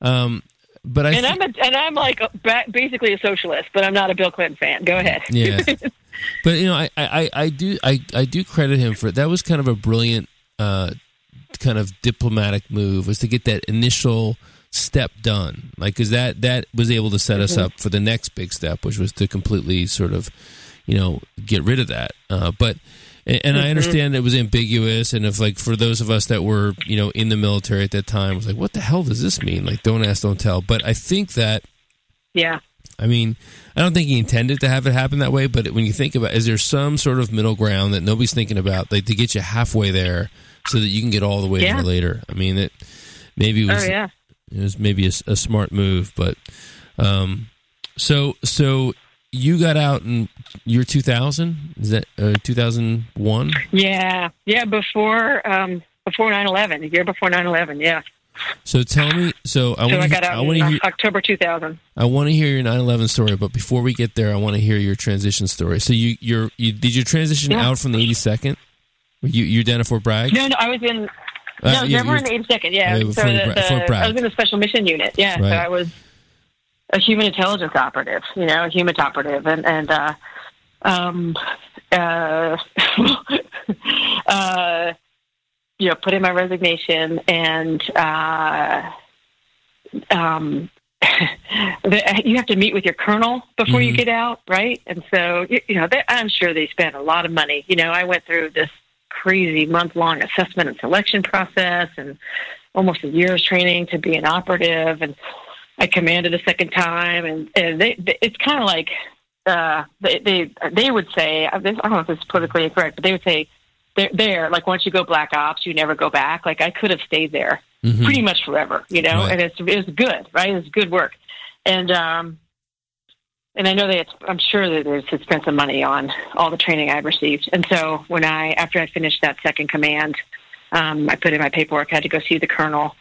Um, but I And thi- I'm a, and I'm like a, basically a socialist, but I'm not a Bill Clinton fan. Go ahead. yeah. But you know, I, I, I do I, I do credit him for it. That was kind of a brilliant uh, kind of diplomatic move was to get that initial step done. Like cuz that that was able to set us Mm-hmm. up for the next big step which was to completely sort of you know get rid of that. Uh, but and, and Mm-hmm. I understand it was ambiguous and if like for those of us that were, you know, in the military at that time was like what the hell does this mean? Like don't ask don't tell. But I think that yeah. I mean, I don't think he intended to have it happen that way, but when you think about, is there some sort of middle ground that nobody's thinking about, like to get you halfway there, so that you can get all the way Yeah. there later? I mean, it maybe it was, Oh yeah. it was maybe a smart move, but um, so so you got out in year two thousand, is that uh, two thousand one? Yeah. Yeah. Before um, before 9/11, the year before 9/11. Yeah. So tell me, so I So want I to, got I out want to uh, hear, October 2000. I want to hear your 9/11 story, but before we get there, I want to hear your transition story. So you you're, you did you transition Yeah. out from the 82nd? You you down at Fort Bragg? No, no, I was in. Uh, no, you- never in the 82nd. Yeah. Yeah, so the, bra- the- I was in the special mission unit. Yeah. Right. So I was a human intelligence operative. You know, a human operative, and and uh, um, uh, uh, you know, put in my resignation and. Uh, um, the, you have to meet with your colonel before you Mhm. get out, right? And so, you, you know, they, I'm sure they spent a lot of money. You know, I went through this crazy month long assessment and selection process and almost a year's training to be an operative. And I commanded a second time. And, and they, they, it's kind of like, uh, they, they, they would say, I don't know if it's politically incorrect, but they would say, there, there. Like once you go black ops, you never go back. Like I could have stayed there Mhm. pretty much forever, you know. Right. And it's it's good, right? It's good work, and um, and I know that it's, I'm sure that there's had spent some money on all the training I've received. And so when I after I finished that second command, um, I put in my paperwork. I had to go see the colonel,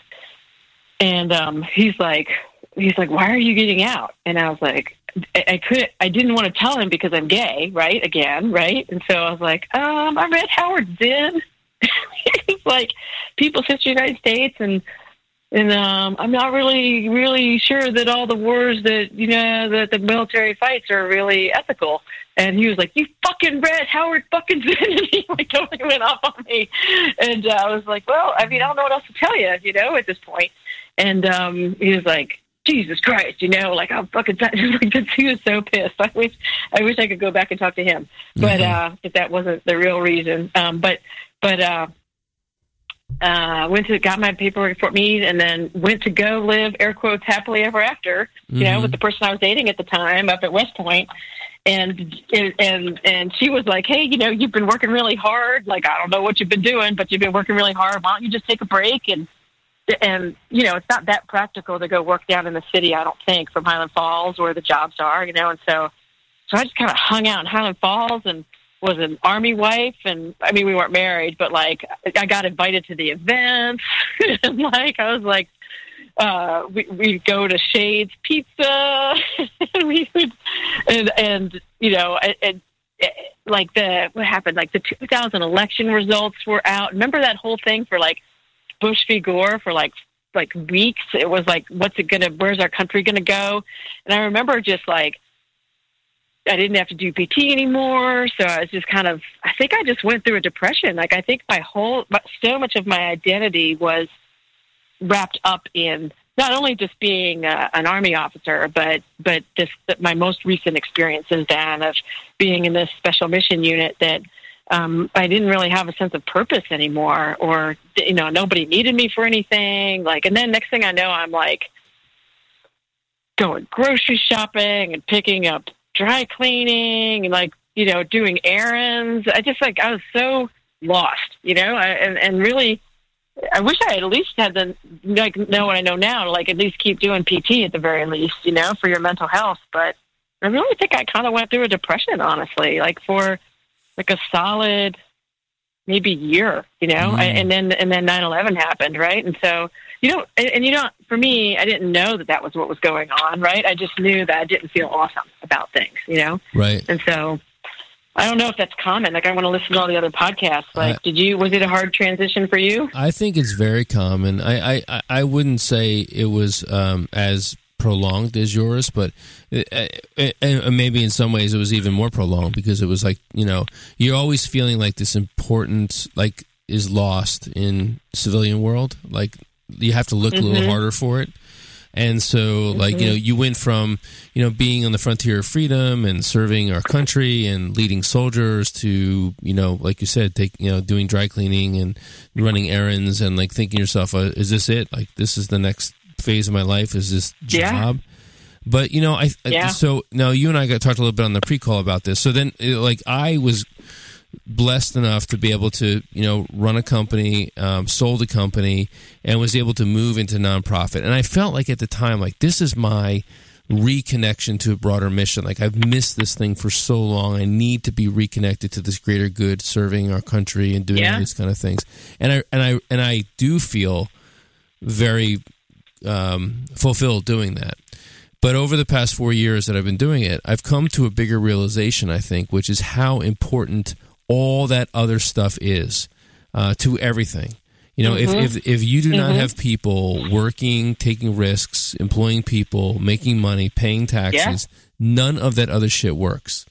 and um, he's like, he's like, why are you getting out? And I was like, I, I couldn't, I didn't want to tell him because I'm gay, right? Again, right? And so I was like, um, I read Howard Zinn. it's like People's History of the United States, and and um, I'm not really, really sure that all the wars that you know that the military fights are really ethical. And he was like, "You fucking read Howard fucking Zinn," and he like totally went off on me. And uh, I was like, "Well, I mean, I don't know what else to tell you, you know, at this point." And um, he was like, "Jesus Christ," you know, like I'm fucking. Like, he was so pissed. I wish, I wish I could go back and talk to him, but uh, if that wasn't the real reason. Um, but but uh, uh, went to got my paperwork Fort Meade, and then went to go live air quotes happily ever after. You know, with the person I was dating at the time up at West Point. And and and she was like, "Hey, you know, you've been working really hard. Like, I don't know what you've been doing, but you've been working really hard. Why don't you just take a break and and you know, it's not that practical to go work down in the city. I don't think from Highland Falls where the jobs are. You know, and so so I just kind of hung out in Highland Falls and was an army wife and I mean we weren't married but like I got invited to the events and like I was like uh we we'd go to Shades Pizza and we would and and you know and, and like the what happened like the 2000 election results were out remember that whole thing for like Bush v Gore for like like weeks it was like what's it gonna where's our country gonna go and I remember just like I didn't have to do PT anymore. So I was just kind of, I think I just went through a depression. Like I think my whole, so much of my identity was wrapped up in not only just being uh, an army officer, but but this my most recent experience experiences, Dan, of being in this special mission unit that um, I didn't really have a sense of purpose anymore, or you know nobody needed me for anything. Like, and then next thing I know, I'm like going grocery shopping and picking up dry cleaning and like you know doing errands. I just like i was so lost you know? I, and and really i wish i at least had the like know what i know now like at least keep doing pt at the very least you know for your mental health. But i really think i kind of went through a depression honestly like for like a solid maybe year you know Mm. And then and then nine eleven happened right and so you know and, and you know for me i didn't know that that was what was going on right i just knew that i didn't feel awesome about things you know Right. and so I don't know if that's common. Like I want to listen to all the other podcasts. Like, I- did you? Was it a hard transition for you? I think it's very common. I I, I wouldn't say it was um, as prolonged as yours, but it, uh, and uh, maybe in some ways it was even more prolonged because it was like you know you're always feeling like this importance like is lost in civilian world. Like you have to look a little mm-hmm. harder for it. And so, like, you mm-hmm. know, you went from, you know, being on the frontier of freedom and serving our country and leading soldiers to, you know, like you said, take, you know, doing dry cleaning and running errands and like thinking to yourself, uh, is this it? Like, this is the next phase of my life? Is this Yeah. job? But, you know, I, I- Yeah. so now you and I got talked a little bit on the pre call about this. So then, like, I was blessed enough to be able to you know run a company um, sold a company and was able to move into nonprofit and i felt like at the time like this is my reconnection to a broader mission like i've missed this thing for so long i need to be reconnected to this greater good serving our country and doing Yeah. these kind of things and i and i and i do feel very um, fulfilled doing that but over the past four years that I've been doing it, I've come to a bigger realization, I think, which is how important all that other stuff is uh, to everything. You know, if, if if you do not have people working, taking risks, employing people, making money, paying taxes, none of that other shit works.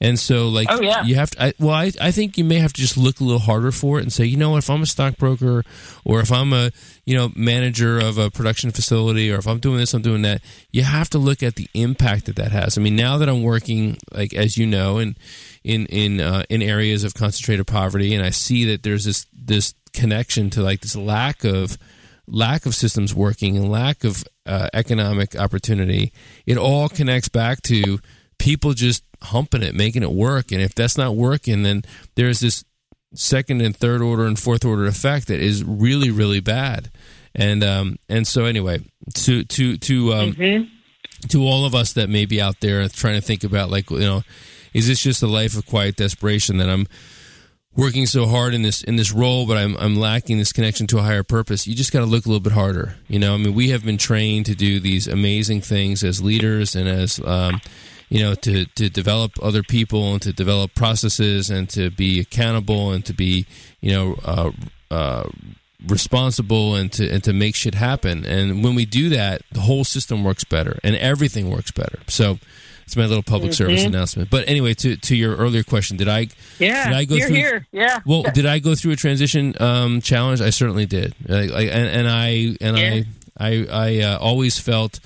And so, like, Oh, yeah. you have to. I, well, I, I think you may have to just look a little harder for it and say, you know, if I'm a stockbroker, or if I'm a, you know, manager of a production facility, or if I'm doing this, I'm doing that. You have to look at the impact that that has. I mean, now that I'm working, like as you know, in in in uh, in areas of concentrated poverty, and I see that there's this this connection to like this lack of lack of systems working and lack of uh, economic opportunity. It all connects back to people just humping it, making it work. And if that's not working, then there's this second and third order and fourth order effect that is really really bad. And um, and so anyway, to to to um, to all of us that may be out there trying to think about like you know, is this just a life of quiet desperation that I'm working so hard in this in this role, but I'm I'm lacking this connection to a higher purpose. You just got to look a little bit harder. You know, I mean, we have been trained to do these amazing things as leaders and as um, you know to to develop other people and to develop processes and to be accountable and to be you know. Uh, uh, responsible and to and to make shit happen and when we do that the whole system works better and everything works better so it's my little public service announcement. But anyway, to to your earlier question, did I? Yeah, did I go you're through? here. Yeah. Well, did I go through a transition um, challenge? I certainly did. Like, like, and, and I and Yeah. I I I uh, always felt,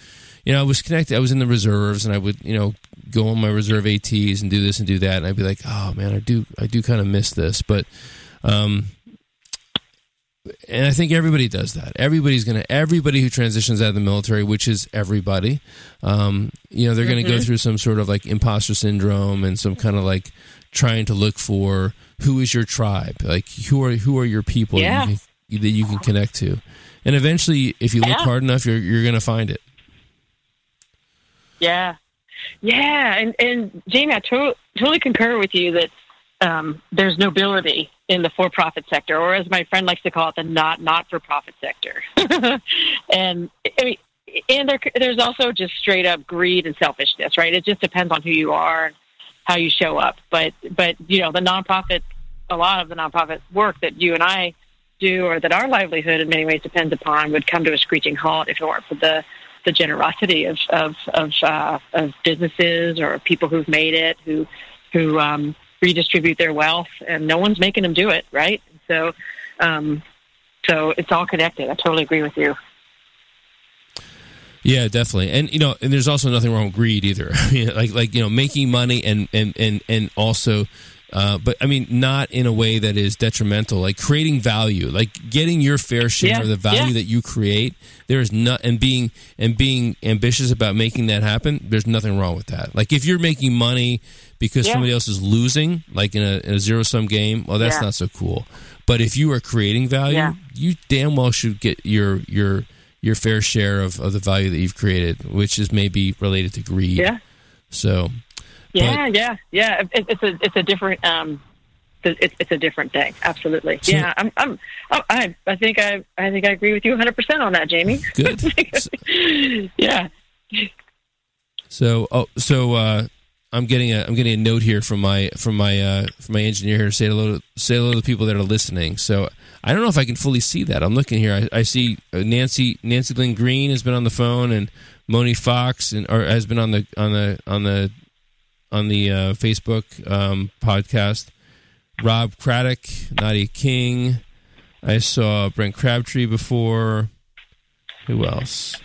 you know, I was connected. I was in the reserves, and I would you know go on my reserve ATs and do this and do that, and I'd be like, oh man, I do I do kind of miss this, but. um and I think everybody does that. Everybody's gonna. Everybody who transitions out of the military, which is everybody, um, you know, they're gonna go through some sort of like imposter syndrome and some kind of like trying to look for who is your tribe, like who are who are your people Yeah. that, you can, that you can connect to, and eventually, if you look Yeah. hard enough, you're you're gonna find it. Yeah, yeah, and and Jamie, I to- totally concur with you that um, there's nobility in the for-profit sector, or as my friend likes to call it, the not not-for-profit sector. and I mean, and there, there's also just straight up greed and selfishness, right? It just depends on who you are and how you show up. But but you know, the nonprofit, a lot of the nonprofit work that you and I do, or that our livelihood in many ways depends upon, would come to a screeching halt if it weren't for the the generosity of of of, uh, of businesses or people who've made it, who who um, redistribute their wealth, and no one's making them do it, right? So, um, so it's all connected. I totally agree with you. Yeah, definitely. And you know, and there's also nothing wrong with greed either. Like like you know, making money and and and and also uh, but I mean, not in a way that is detrimental. Like creating value, like getting your fair share Yeah, of the value yeah. that you create. There is not, and being and being ambitious about making that happen. There's nothing wrong with that. Like if you're making money because Yeah. somebody else is losing, like in a, in a zero sum game, well, that's not so cool. But if you are creating value, you damn well should get your your your fair share of, of the value that you've created, which is maybe related to greed. Yeah, So yeah, yeah, yeah. It, it's a it's a different um, it's it's a different thing. Absolutely. So- yeah, I'm I'm I I think I I think I agree with you 100 percent on that, Jamie. good. yeah. So oh so uh, I'm getting a I'm getting a note here from my from my uh, from my engineer here say hello to, say hello to the people that are listening. So I don't know if I can fully see that. I'm looking here. I, I see uh, Nancy Nancy Lynn Green has been on the phone and Moni Fox and or has been on the on the on the on the uh, Facebook um, podcast. Rob Craddock, Nadia King. I saw Brent Crabtree before. Who else?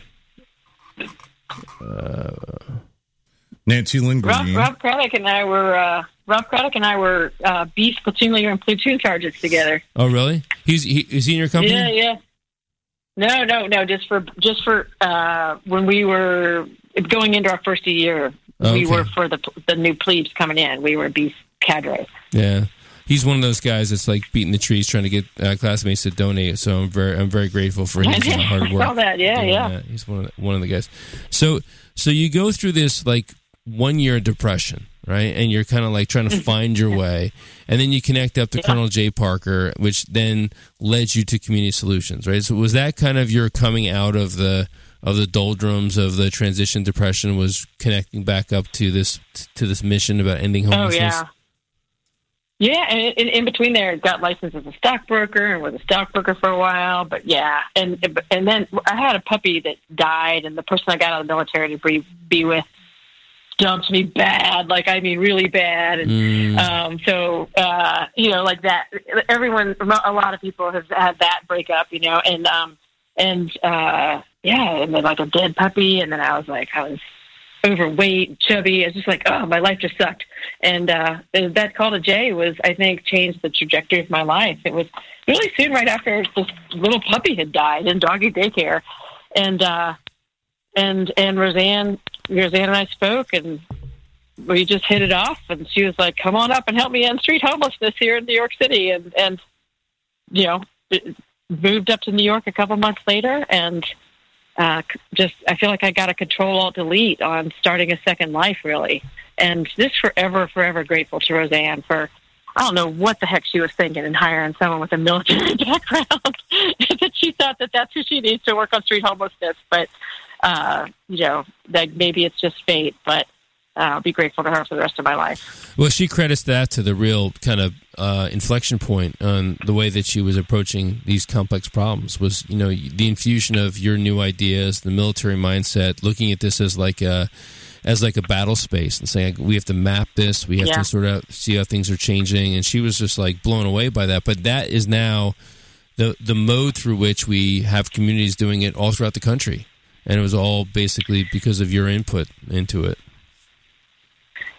Nancy Lynn Rob, Rob Craddock and I were uh, Rob Craddock and I were uh, beast platoon leader and platoon sergeants together. Oh, really? He's he, is he in your company? Yeah, yeah. No, no, no. Just for just for uh, when we were going into our first year, Okay. we were for the the new plebes coming in. We were beast cadre. Yeah, he's one of those guys that's like beating the trees trying to get uh, classmates to donate. So I'm very I'm very grateful for his hard I saw that. Yeah, yeah. that. He's one of the, one of the guys. So so you go through this like one year depression, right? And you're kind of like trying to find your way, and then you connect up to Colonel Jay Parker, which then led you to Community Solutions, right? So was that kind of your coming out of the of the doldrums of the transition depression was connecting back up to this to this mission about ending homelessness. Oh homelessness? yeah. Yeah, and in, in between there, got licensed as a stockbroker and was a stockbroker for a while. But yeah, and and then I had a puppy that died, and the person I got out of the military to be, be with dumped me bad, like I mean really bad, and Mm. um, so uh, you know like that. Everyone, a lot of people have had that breakup, you know, and um, and uh, yeah, and then like a dead puppy, and then I was like, I was overweight, chubby. It's just like, oh, my life just sucked. And uh, that call to Jay was, I think, changed the trajectory of my life. It was really soon right after this little puppy had died in doggy daycare, and uh, and and Rosanne, Rosanne and I spoke, and we just hit it off, and she was like, "Come on up and help me end street homelessness here in New York City," and and you know, moved up to New York a couple months later, and uh, just I feel like I got a control alt delete on starting a second life, really, and just forever, forever grateful to Rosanne for. I don't know what the heck she was thinking in hiring someone with a military background. that she thought that that's who she needs to work on street homelessness, but uh, you know, that maybe it's just fate. But uh, I'll be grateful to her for the rest of my life. Well, she credits that to the real kind of uh, inflection point on the way that she was approaching these complex problems. Was you know the infusion of your new ideas, the military mindset, looking at this as like a as like a battle space and saying we have to map this, we have Yeah. to sort of see how things are changing, and she was just like blown away by that. But that is now the the mode through which we have communities doing it all throughout the country, and it was all basically because of your input into it.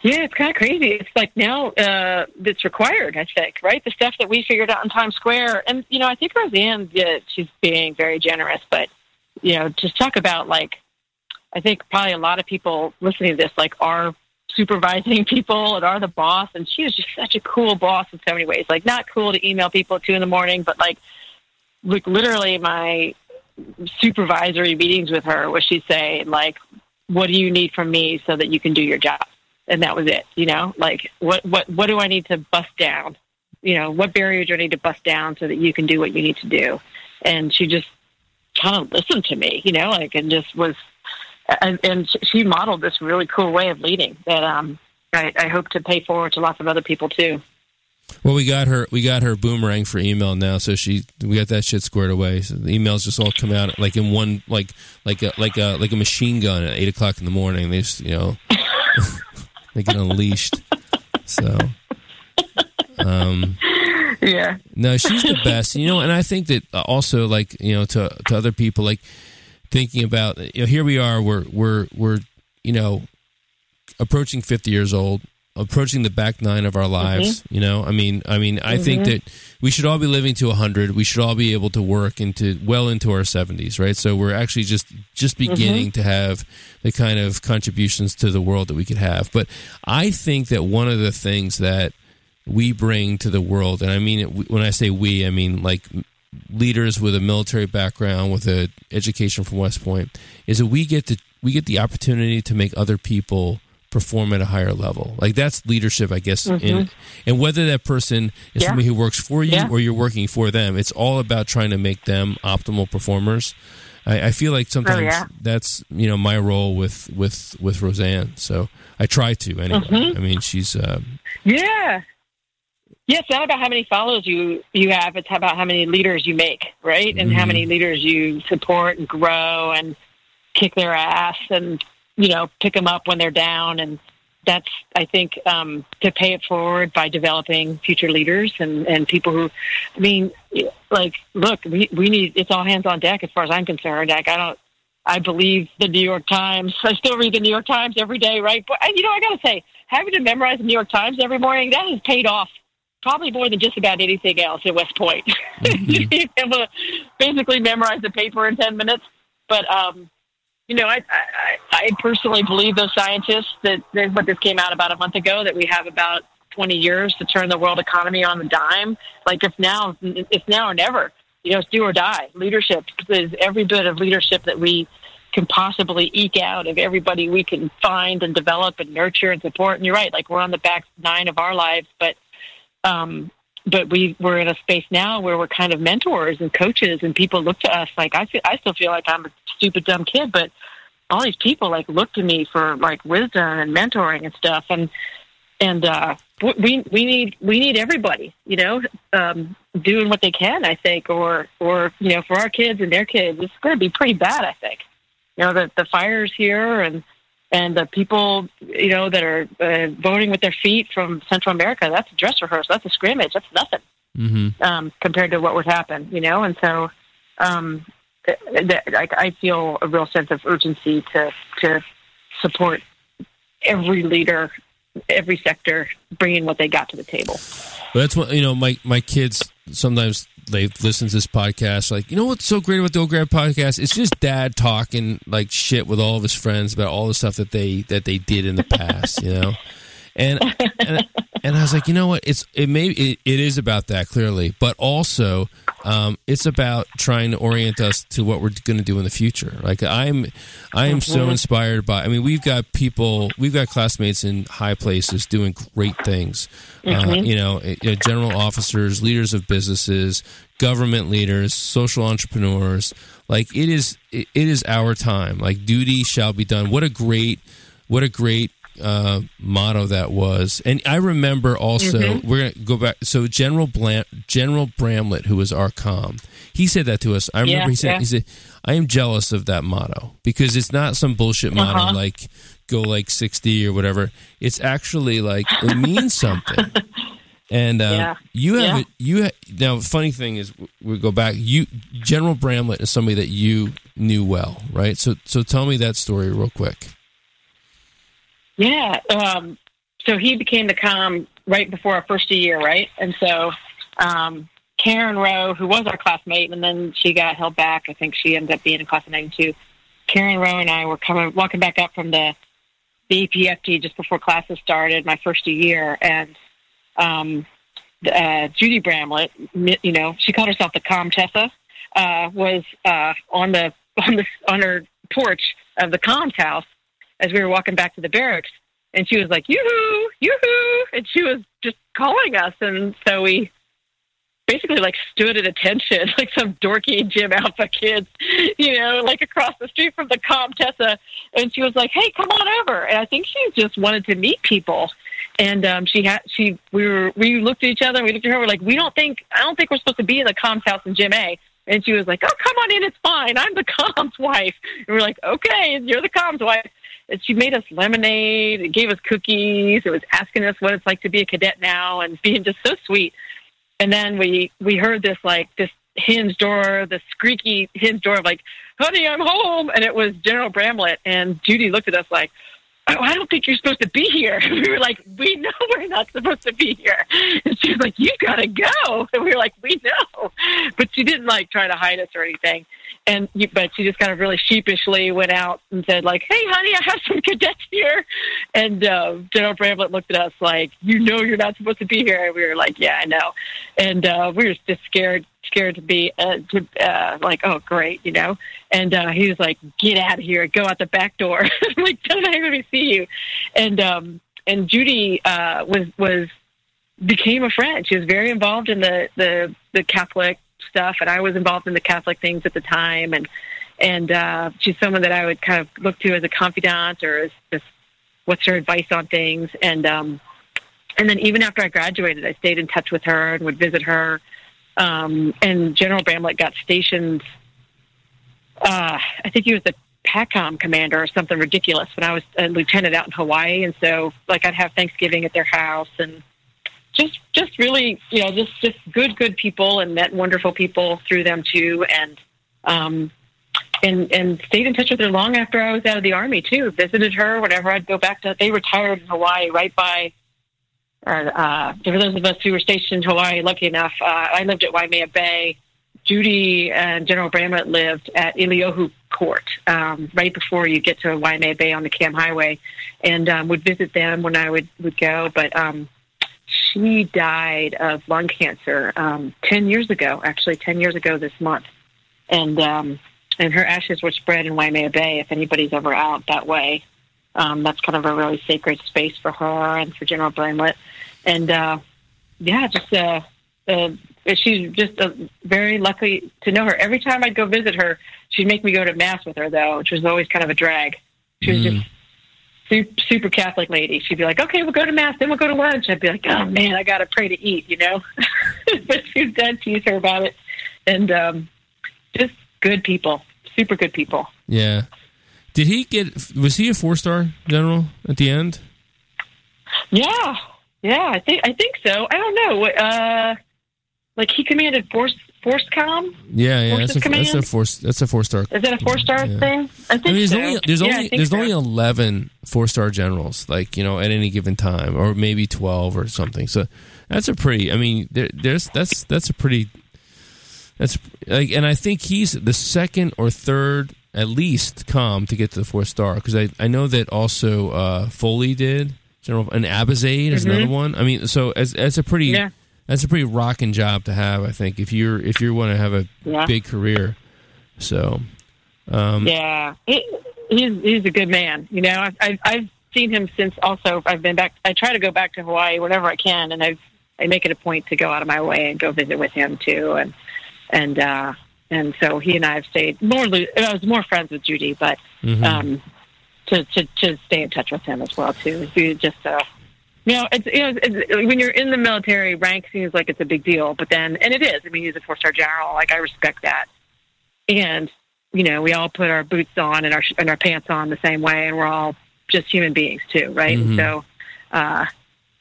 Yeah, it's kind of crazy. It's like now uh, it's required, I think, right? The stuff that we figured out in Times Square. And, you know, I think Rosanne, yeah, she's being very generous, but, you know, just talk about like, I think probably a lot of people listening to this, like, are supervising people and are the boss. And she was just such a cool boss in so many ways. Like, not cool to email people at two in the morning, but like, like literally my supervisory meetings with her where she'd say, like, what do you need from me so that you can do your job? And that was it. You know, like what what what do I need to bust down? You know, what barriers do I need to bust down so that you can do what you need to do? And she just kind of listened to me, you know, like and just was, and, and she modeled this really cool way of leading that um I, I hope to pay forward to lots of other people too. Well, we got her. We got her boomerang for email now, so she we got that shit squared away. So the emails just all come out like in one, like like a like a like a machine gun at eight o'clock in the morning. They just you know they get unleashed. So, um, Yeah. no, she's the best. You know, and I think that also like you know to to other people like thinking about you know here we are we're we're we're you know approaching 50 years old approaching the back nine of our mm-hmm. lives you know? I mean i mean i think mm-hmm. that we should all be living to 100 we should all be able to work into well into our 70s right? So we're actually just just mm-hmm. beginning to have the kind of contributions to the world that we could have. But i think that one of the things that we bring to the world and i mean it when i say we i mean like leaders with a military background with a education from West Point is that we get to we get the opportunity to make other people perform at a higher level. Like that's leadership, I guess. In, and whether that person is Mm-hmm. Yeah. somebody who works for you Yeah. or you're working for them, it's all about trying to make them optimal performers. I, I feel like sometimes Oh, yeah. that's you know my role with with with Rosanne. So I try to anyway. Mm-hmm. I mean, she's uh, Yeah. Yeah, it's not about how many followers you you have. It's about how many leaders you make, right? And how many leaders you support and grow and kick their ass and you know pick them up when they're down. And that's I think um, to pay it forward by developing future leaders and and people who, I mean, like look, we we need it's all hands on deck as far as I'm concerned. Like I don't. I believe the New York Times. I still read the New York Times every day, right? But you know, I got to say, having to memorize the New York Times every morning that has paid off probably more than just about anything else at West Point. you have to basically memorize the paper in ten minutes. But um, you know, I, I I personally believe those scientists that, that what this came out about a month ago that we have about twenty years to turn the world economy on the dime. Like it's now, it's now or never. You know, it's do or die. Leadership is every bit of leadership that we can possibly eke out of everybody we can find and develop and nurture and support. And you're right, like we're on the back nine of our lives, but um, but we we're in a space now where we're kind of mentors and coaches, and people look to us like I feel I still feel like I'm a stupid dumb kid, but all these people like look to me for like wisdom and mentoring and stuff, and and uh, we we need we need everybody, you know, um, doing what they can. I think, or or you know, for our kids and their kids, it's going to be pretty bad. I think, you know, the the fires here and and the people you know that are uh, voting with their feet from Central America. That's a dress rehearsal. That's a scrimmage. That's nothing mhm. um, compared to what would happen. You know, and so um, th- th- like I feel a real sense of urgency to to support every leader every sector bringing what they got to the table. But that's what you know. My my kids sometimes they listen to this podcast. Like, you know what's so great about the Old Grad podcast? It's just dad talking like shit with all of his friends about all the stuff that they that they did in the past. You know, and and, and I was like, you know what? It's it may it, it is about that clearly, but also um, it's about trying to orient us to what we're going to do in the future. Like I'm, I am so inspired by. I mean, we've got people, we've got classmates in high places doing great things. Uh, you, know, you know, general officers, leaders of businesses, government leaders, social entrepreneurs. Like it is, it, it is our time. Like duty shall be done. What a great, what a great uh, motto that was. And I remember also Mm-hmm. we're gonna go back. So General Blam, General Bramlett, who was our com, he said that to us. I remember Yeah, he said yeah. he said I am jealous of that motto because it's not some bullshit motto Uh-huh. like go like sixty or whatever. It's actually like it means something. And uh, Yeah. you have Yeah. it. You ha- now. Funny thing is, we go back. You General Bramlett is somebody that you knew well, right? So, so tell me that story real quick. Yeah. Um, so he became the com right before our first year, right? And so um, Karen Rowe, who was our classmate, and then she got held back. I think she ended up being in class of '92. Karen Rowe and I were coming walking back up from the the just before classes started, my first year, and um, uh, Judy Bramlett, you know, she called herself the Comtessa, uh, was uh, on the on the on her porch of the comms house as we were walking back to the barracks, and she was like, "Yoo-hoo, yoo-hoo," and she was just calling us, and so we basically like stood at attention like some dorky Jim Alpha kids, you know, like across the street from the Comtessa, and she was like, "Hey, come on over," and I think she just wanted to meet people. And um, she had she we were we looked at each other and we looked at her we're like we don't think I don't think we're supposed to be in the comms house in Gym A. And she was like oh come on in it's fine. I'm the comms wife. And we're like okay you're the comms wife she made us lemonade and gave us cookies it was asking us what it's like to be a cadet now and being just so sweet. And then we we heard this like this hinge door the squeaky hinge door of like honey I'm home! And it was General Bramlett and Judy looked at us like I don't think you're supposed to be here. We were like, we know we're not supposed to be here. And she was like, you've gotta go. And we were like, we know. But she didn't like try to hide us or anything. And but she just kind of really sheepishly went out and said like, hey, honey, I have some cadets here. And uh, General Bramlett looked at us like, you know, you're not supposed to be here. And we were like, yeah, I know. And uh, we were just scared, scared to be uh, to uh, like, oh, great, you know. And uh, he was like, "Get out of here! Go out the back door!" Like, "Don't let me see you." And um, and Judy uh, was was became a friend. She was very involved in the the the Catholic stuff, and I was involved in the Catholic things at the time. And and uh, she's someone that I would kind of look to as a confidant or as just what's her advice on things. And um, and then even after I graduated, I stayed in touch with her and would visit her. Um, and General Bramlett got stationed uh, I think he was the PACOM commander or something ridiculous when I was a lieutenant out in Hawaii. And so, like, I'd have Thanksgiving at their house and just, just really, you know, just, just good, good people and met wonderful people through them too. And, um, and, and stayed in touch with her long after I was out of the army too. Visited her whenever I'd go back to, they retired in Hawaii right by, or, uh, for those of us who were stationed in Hawaii, lucky enough, uh, I lived at Waimea Bay. Judy and General Bramlett lived at Iliohu Court, um, right before you get to Waimea Bay on the Kam Highway, and um, would visit them when I would, would go. But um, she died of lung cancer um, 10 years ago, actually, 10 years ago this month. And, um, and her ashes were spread in Waimea Bay if anybody's ever out that way. Um, that's kind of a really sacred space for her and for General Bramlett. And uh, yeah, just uh, uh, she's just uh, very lucky to know her. Every time I'd go visit her, she'd make me go to mass with her, though, which was always kind of a drag. She was just super, super Catholic lady. She'd be like, "Okay, we'll go to mass, then we'll go to lunch." I'd be like, "Oh man, I got to pray to eat," you know. but she's dead tease her about it, and um, just good people, super good people. Yeah. Did he get? Was he a four star general at the end? Yeah, yeah, I think I think so. I don't know. Uh, like he commanded force FORSCOM. Yeah, yeah, that's a, that's a four. That's a four star. Is that a four star Yeah. thing? I think I mean, there's so. only there's Yeah, only there's so. only eleven four star generals, like you know, at any given time, or maybe twelve or something. So that's a pretty. I mean, there, there's that's that's a pretty. That's like, and I think he's the second or third at least com to get to the four star because I I know that also uh, Foley did General and Abizaid is another one. I mean, so as as a pretty Mm-hmm. Yeah. that's a pretty rocking job to have. I think if you're if you want to have a Yeah. big career, so. Um, Yeah, he, he's he's a good man. You know, I've, I've I've seen him since. Also, I've been back. I try to go back to Hawaii whenever I can, and I've I make it a point to go out of my way and go visit with him too. And and uh, and so he and I have stayed more. lo- I was more friends with Judy, but mhm. um, to, to to stay in touch with him as well too. He just uh, you know, it's you know, it's, when you're in the military, rank seems like it's a big deal, but then and it is. I mean, he's a four star general. Like I respect that, and you know, we all put our boots on and our and our pants on the same way, and we're all just human beings too, right? Mhm. So, uh,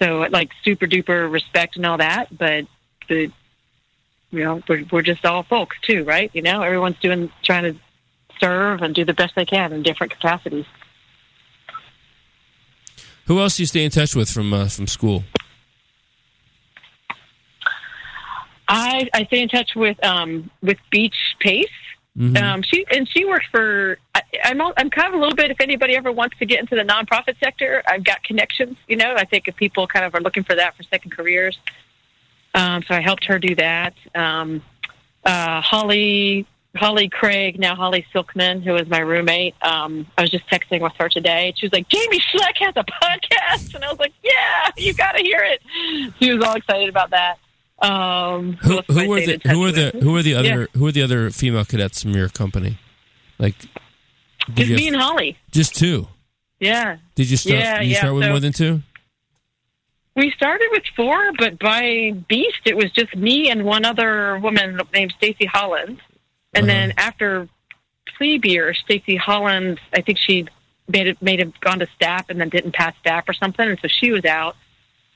so like super duper respect and all that, but the you know we're we're just all folks too, right? You know, everyone's doing trying to serve and do the best they can in different capacities. Who else do you stay in touch with from uh, from school? I I stay in touch with um with Beach Pace. Mhm. Um, she and she works for. I, I'm I'm kind of a little bit. If anybody ever wants to get into the nonprofit sector, I've got connections. You know, I think if people kind of are looking for that for second careers, um, so I helped her do that. Um, uh, Holly Holly Craig, now Holly Silkman, who was my roommate. Um, I was just texting with her today. She was like, "Jamie Schleck has a podcast," and I was like, "Yeah, you got to hear it." She was all excited about that. Um, Who, else have I who were stayed the who are the who are the other Yeah. who are the other female cadets from your company? Like, Just me have- and Holly. just two? Yeah. Did you start? Yeah, you yeah, start with so- more than two? We started with four, but by Beast, it was just me and one other woman named Stacy Holland. And Uh-huh. then after Plebe year, Stacy Holland, I think she made it made have gone to staff and then didn't pass staff or something, and so she was out.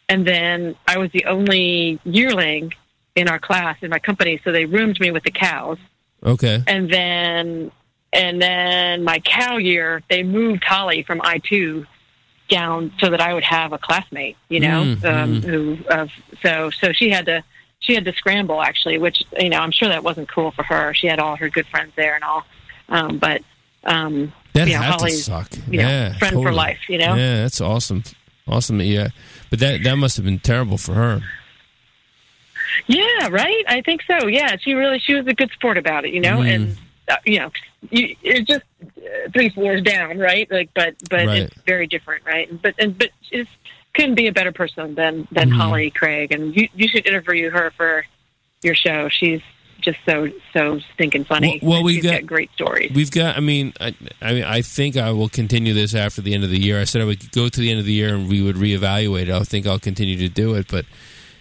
And then I was the only yearling in our class in my company, so they roomed me with the cows. Okay. and then and then my cow year they moved Holly from I two down so that I would have a classmate, you know, um, mm. who uh, so so she had to she had to scramble actually, which you know I'm sure that wasn't cool for her. She had all her good friends there and all, um, but um, That you know, had to suck. you know, yeah, friend for life, you know. Yeah, that's awesome. Awesome. Yeah, but that that must have been terrible for her. Yeah, right. I think so. Yeah, she really she was a good sport about it, you know, Mm. and you know, you, it's just uh, three floors down, right? Like, but but Right. it's very different, right? But and but it's couldn't be a better person than than Mhm. Holly Craig, and you you should interview her for your show. She's just so so stinking funny. Well- well, we she's got- great stories. We've got. I mean, I, I mean, I think I will continue this after the end of the year. I said I would go to the end of the year and we would reevaluate. it. I think I'll continue to do it. But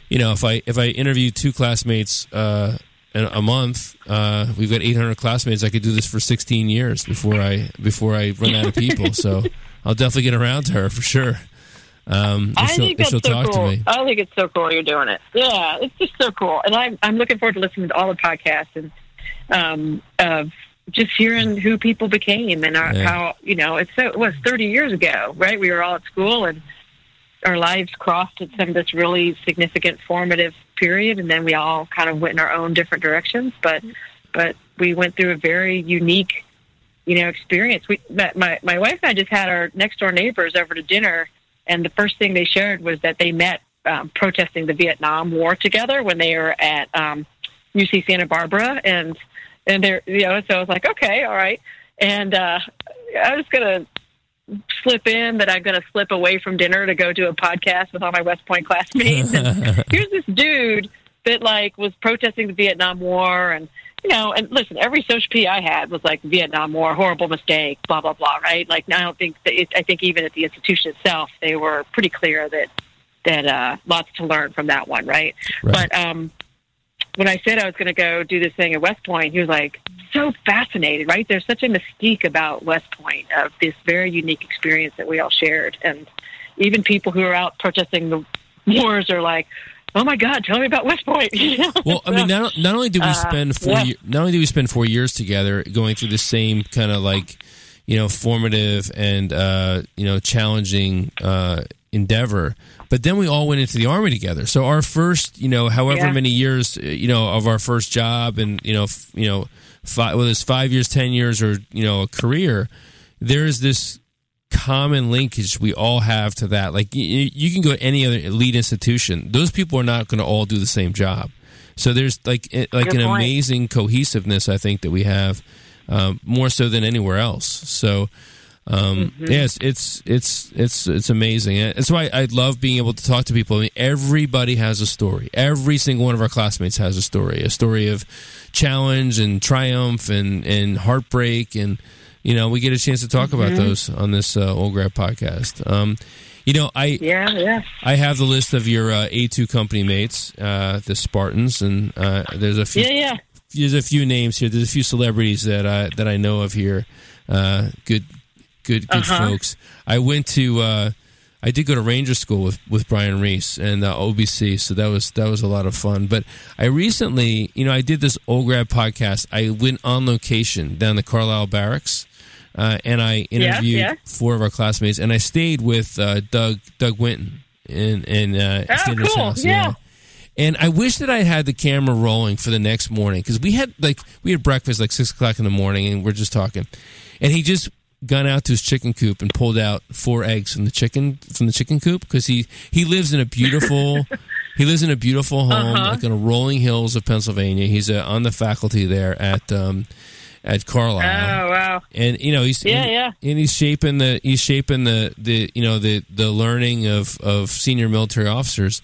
you know, if I if I interview two classmates uh, a month, uh, we've got 800 classmates. I could do this for 16 years before I before I run out of people. so I'll definitely get around to her for sure. Um, I think that's so cool. I think it's so cool you're doing it. Yeah, it's just so cool, and I'm I'm looking forward to listening to all the podcasts and um, of just hearing who people became and our, Yeah. how you know it's so it was 30 years ago, right? We were all at school and our lives crossed at some of this really significant formative period, and then we all kind of went in our own different directions. But but we went through a very unique, you know, experience. We my my wife and I just had our next door neighbors over to dinner, and the first thing they shared was that they met um, protesting the Vietnam War together when they were at um, UC Santa Barbara, and and they're you know so I was like okay all right, and uh, I was gonna slip in that I'm going to slip away from dinner to go do a podcast with all my West Point classmates. And here's this dude that like was protesting the Vietnam War and you know, and listen, every social P I had was like Vietnam War, horrible mistake, blah blah blah, right? Like, I don't think that it, I think even at the institution itself, they were pretty clear that that uh, lots to learn from that one, right? Right. But um, when I said I was going to go do this thing at West Point, he was like so fascinated, right? There's such a mystique about West Point of this very unique experience that we all shared, and even people who are out protesting the wars are like, oh my god, tell me about West Point. well, I mean, not, not only did we Uh, spend four, yeah. not only did we spend four years together, going through the same kind of like, you know, formative and uh, you know, challenging uh, endeavor, but then we all went into the army together. So our first, you know, however Yeah. many years, uh, you know, of our first job, and you know, f- you know, five, whether it's five years, ten years, or you know, a career, there is this common linkage we all have to that. Like you, you can go to any other elite institution; those people are not going to all do the same job. So there's like like Good an point. amazing cohesiveness I think that we have um, more so than anywhere else. So. Um, Mm-hmm. Yes, it's it's it's it's amazing. That's why I love being able to talk to people. I mean, everybody has a story. Every single one of our classmates has a story. A story of challenge and triumph and and heartbreak, and you know we get a chance to talk about Mm-hmm. those on this uh, old grad podcast. Um, you know, I yeah, yeah. I have the list of your uh, A two company mates, uh, the Spartans, and uh, there's a few Yeah, yeah. there's a few names here. There's a few celebrities that I that I know of here. Uh, good, good, good Uh-huh. folks. I went to. Uh, I did go to Ranger School with, with Brian Reese and uh, OBC, so that was that was a lot of fun. But I recently, you know, I did this old grad podcast. I went on location down the Carlisle Barracks, uh, and I interviewed yeah. four of our classmates, and I stayed with uh, Doug Doug Winton in in uh, Oh, cool. house. Yeah. And I wish that I had the camera rolling for the next morning because we had like we had breakfast like six o'clock in the morning and we're just talking, and he just gone out to his chicken coop and pulled out four eggs from the chicken from the chicken coop because he he lives in a beautiful he lives in a beautiful home Uh-huh. like in the rolling hills of Pennsylvania. He's uh, on the faculty there at um, at Carlisle Oh wow. and you know he's Yeah, and, yeah. and he's shaping the he's shaping the the you know the the learning of of senior military officers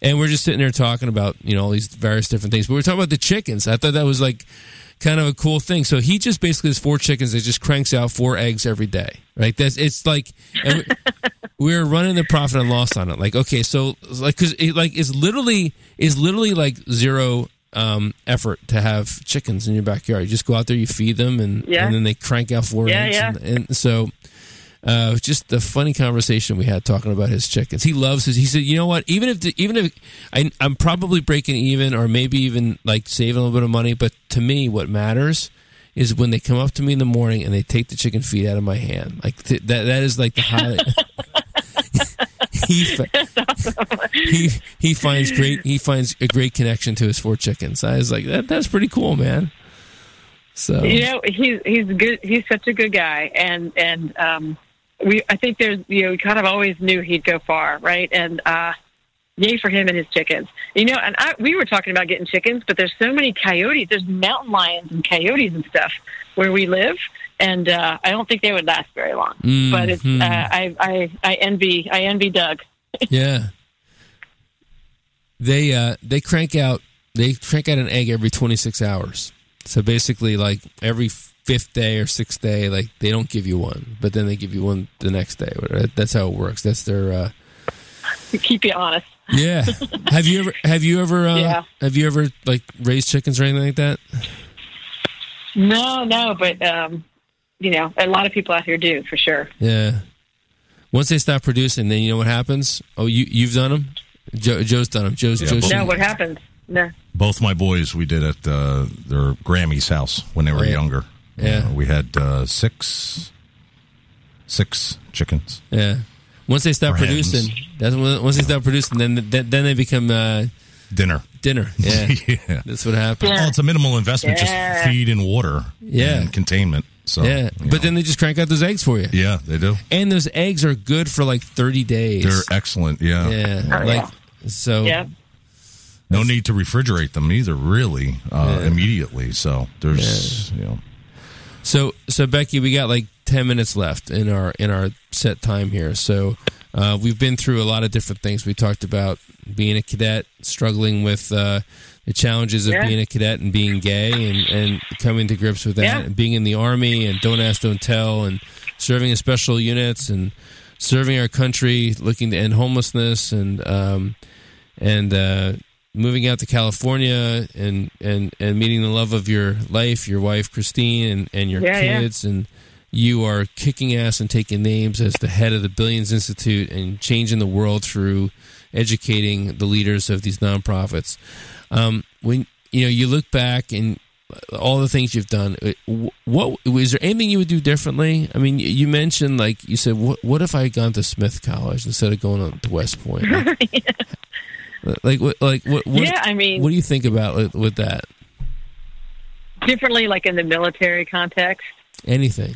and we're just sitting there talking about you know all these various different things but we're talking about the chickens i thought that was like kind of a cool thing so he just basically has four chickens that just cranks out four eggs every day right that's it's like and we- we're running the profit and loss on it like okay so like because it like it's literally is literally like zero um, effort to have chickens in your backyard. You just go out there, you feed them, and, Yeah. and then they crank out four Yeah, eggs. yeah. And, and so, uh, just the funny conversation we had talking about his chickens. He loves his. He said, "You know what? Even if the, even if I, I'm probably breaking even, or maybe even like saving a little bit of money, but to me, what matters." Is when they come up to me in the morning and they take the chicken feet out of my hand, like th- that. That is like the highlight. he, he he finds great he finds a great connection to his four chickens. I was like that that's pretty cool, man. So You know, he's he's good. He's such a good guy, and and um, we I think there's you know we kind of always knew he'd go far, right? And uh, yay for him and his chickens. You know, and I, we were talking about getting chickens, but there's so many coyotes. There's mountain lions and coyotes and stuff where we live, and uh, I don't think they would last very long. Mm, But it's hmm. uh, I I I envy I envy Doug. yeah, they uh they crank out they crank out an egg every twenty six hours. So basically, like every fifth day or sixth day, like they don't give you one, but then they give you one the next day. That's how it works. That's their. uh Keep you honest. Yeah. have you ever have you ever uh, Yeah. have you ever like raised chickens or anything like that? No, no, but um, you know, a lot of people out here do for sure. Yeah. Once they stop producing, then you know what happens. Oh, you you've done them. Joe, Joe's done them. Joe's Yeah, Joe's. both- No, what happens? No. Both my boys, we did at uh, their Grammy's house when they were Oh, yeah. younger. Yeah. Uh, we had uh, six, six chickens. Yeah. Once they stop Or hens. producing, that's when, once they stop producing, then then, then they become uh, Dinner. dinner. Yeah. yeah. That's what happens. Yeah. Well, it's a minimal investment, Yeah. just feed and water. Yeah. And containment. So, Yeah. But know. then they just crank out those eggs for you. yeah, they do. And those eggs are good for like 30 days. They're excellent. Yeah. yeah. Oh, like so Yeah. No need to refrigerate them either, really, uh, immediately. So there's, you know, So so Becky, we got like ten minutes left in our in our set time here. So uh, we've been through a lot of different things. We talked about being a cadet, struggling with uh, the challenges of Yeah. being a cadet and being gay, and, and coming to grips with that, Yeah. and being in the army, and don't ask, don't tell, and serving in special units, and serving our country, looking to end homelessness, and um, and uh, moving out to California and, and, and meeting the love of your life, your wife Christine, and, and your Yeah, yeah. kids, and you are kicking ass and taking names as the head of the Billions Institute and changing the world through educating the leaders of these nonprofits. Um, when you know you look back and all the things you've done, what is there anything you would do differently? I mean, you mentioned like you said, what what if I had gone to Smith College instead of going to West Point? Like, yeah. Like what like what, what, Yeah, I mean, what do you think about with, with that? differently, like in the military context. Anything?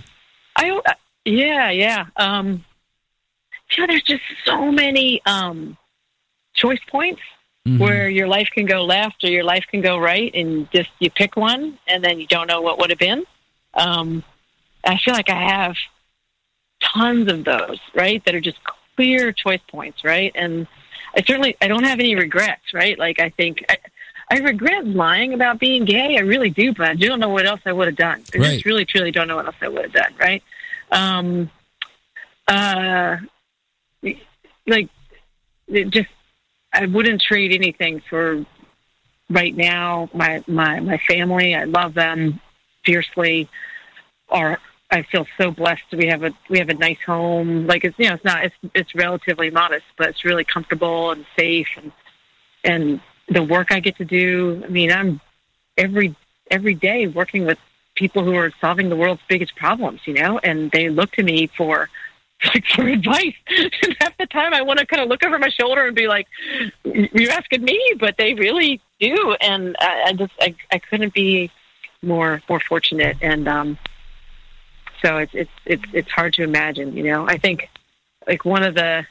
I yeah yeah. Um, you know, there's just so many um, choice points Mhm. where your life can go left or your life can go right, and just you pick one, and then you don't know what would have been. Um, I feel like I have tons of those, right? That are just clear choice points, right? And I certainly I don't have any regrets, right? Like I think I, I regret lying about being gay. I really do, but I don't know what else I would have done. I Right. just really truly don't know what else I would have done, right? Um, uh, like it just I wouldn't trade anything for right now. My my my family, I love them fiercely. Or I feel so blessed. We have a we have a nice home. Like it's you know it's not it's it's relatively modest, but it's really comfortable and safe and and the work I get to do. I mean, I'm every every day working with people who are solving the world's biggest problems. You know, and they look to me for like for advice. And half the time, I want to kind of look over my shoulder and be like, "You're asking me," but they really do, and I, I just I, I couldn't be more more fortunate, and um, so it's it's it's it's hard to imagine. You know, I think like one of the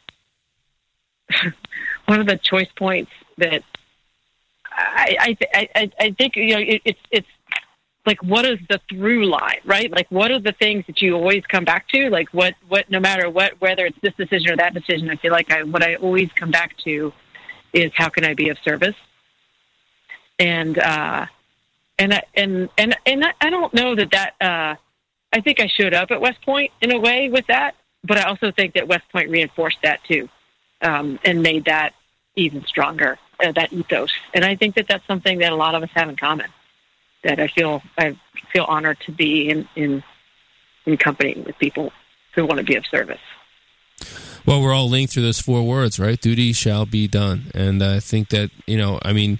one of the choice points that I I I, I think you know it, it's it's like what is the through line, right? Like what are the things that you always come back to? Like what what no matter what whether it's this decision or that decision, I feel like I what I always come back to is how can I be of service? And uh and I- and and and I- don't know that that uh I think I showed up at West Point in a way with that, but I also think that West Point reinforced that too, um, and made that even stronger. Uh, that ethos, and I think that that's something that a lot of us have in common. That I feel I feel honored to be in in in company with people who want to be of service. Well, we're all linked through those four words, right? Duty shall be done, and I think that you know, I mean,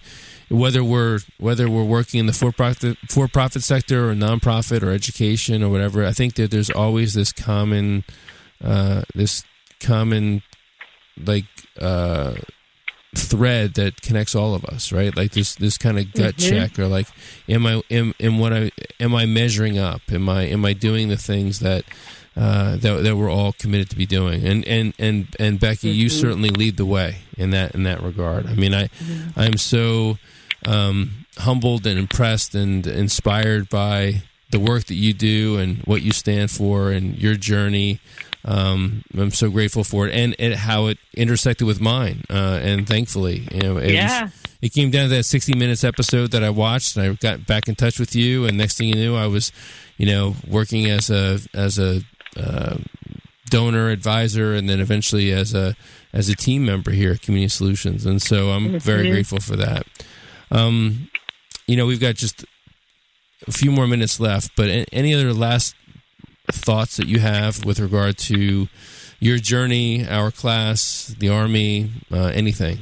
whether we're whether we're working in the for profit for profit sector or nonprofit or education or whatever, I think that there's always this common uh, this common like uh, thread that connects all of us, right? Like this this kind of gut Mhm. check, or like, am I am, am what I am I measuring up? Am I am I doing the things that uh, that that we're all committed to be doing? And and and and Becky, you Mhm. certainly lead the way in that in that regard. I mean, I I'm so um, humbled and impressed and inspired by the work that you do and what you stand for and your journey. Um, I'm so grateful for it and, and how it intersected with mine. Uh, and thankfully, you know, it, was- Yeah. it came down to that 60 minutes episode that I watched and I got back in touch with you. And next thing you knew, I was, you know, working as a, as a, uh, donor advisor and then eventually as a, as a team member here at Community Solutions. And so I'm very grateful for that. Um, you know, we've got just a few more minutes left, but any other last thoughts that you have with regard to your journey, our class, the army, uh, anything?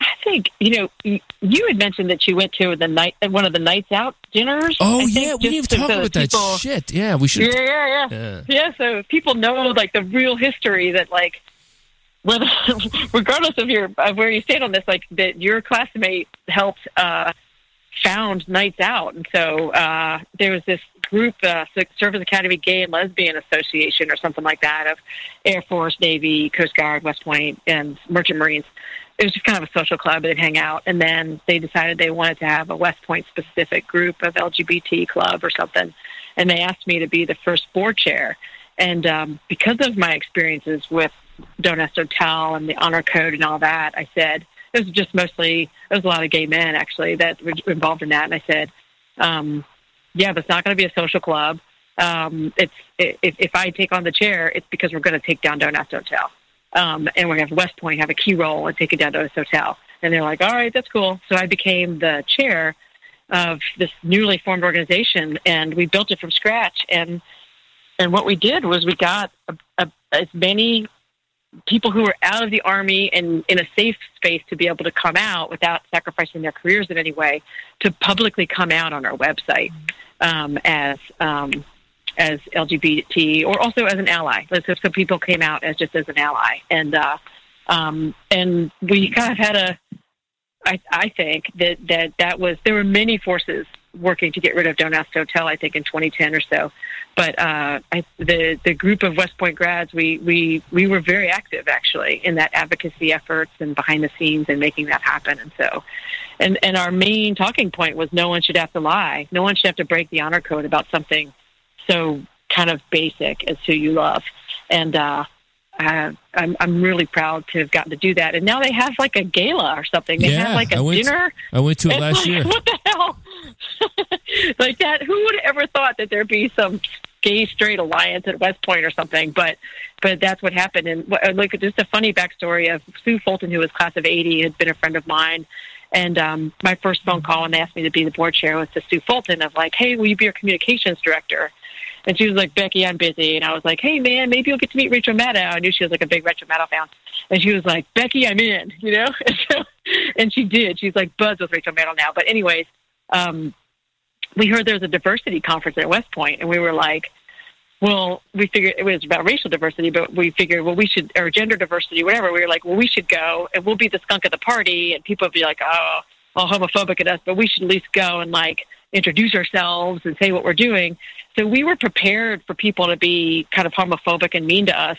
I think you know you had mentioned that you went to the night one of the Knights Out dinners. Oh I yeah, we didn't so talk that about that people- shit. Yeah, we should. Yeah, yeah, yeah. Yeah. Yeah, so people know like the real history that like whether regardless of your of where you stand on this, like that your classmate helped uh found Knights Out. And so uh there was this group, uh Service Academy Gay and Lesbian Association or something like that of Air Force, Navy, Coast Guard, West Point and Merchant Marines. It was just kind of a social club they'd hang out and then they decided they wanted to have a West Point specific group of LGBT club or something. And they asked me to be the first board chair. And um, because of my experiences with Don't Tell and the honor code and all that, I said, it was just mostly, there was a lot of gay men actually that were involved in that. And I said, um, yeah, but it's not going to be a social club. Um, it's if, if I take on the chair, it's because we're going to take down Don't Tell. Um, and we're going to have West Point have a key role and take it down to this hotel. And they're like, all right, that's cool. So I became the chair of this newly formed organization, and we built it from scratch. And and what we did was we got a, a, as many people who are out of the army and in a safe space to be able to come out without sacrificing their careers in any way to publicly come out on our website um, as um, as LGBT or also as an ally. So, so people came out as just as an ally, and uh, um, and we kind of had a. I, I think that that that was there were many forces working to get rid of Don't Ask, Don't Tell. I think in 2010 or so, but uh, I, the the group of West Point grads, we we we were very active actually in that advocacy efforts and behind the scenes and making that happen. And so, and and our main talking point was no one should have to lie, no one should have to break the honor code about something so kind of basic as who you love. And uh, uh, I'm I'm really proud to have gotten to do that. And now they have like a gala or something. They Yeah, have like a I dinner. To, I went to it It's last like, year. What the hell? like that? Who would have ever thought that there'd be some gay straight alliance at West Point or something? But but that's what happened. And uh, like just a funny backstory of Sue Fulton, who was class of '80, had been a friend of mine. And um, my first phone call when they asked me to be the board chair was to Sue Fulton of like, hey, will you be our communications director? And she was like, Becky, I'm busy. And I was like, hey, man, maybe you'll get to meet Rachel Maddow. I knew she was like a big Rachel Maddow fan. And she was like, Becky, I'm in, you know? And, so, and she did. She's like buzzed with Rachel Maddow now. But, anyways, um, we heard there was a diversity conference at West Point, and we were like, well, we figured it was about racial diversity, but we figured, well, we should, or gender diversity, whatever. We were like, well, we should go, and we'll be the skunk of the party, and people would be like, oh, all homophobic at us, but we should at least go and like introduce ourselves and say what we're doing. So we were prepared for people to be kind of homophobic and mean to us.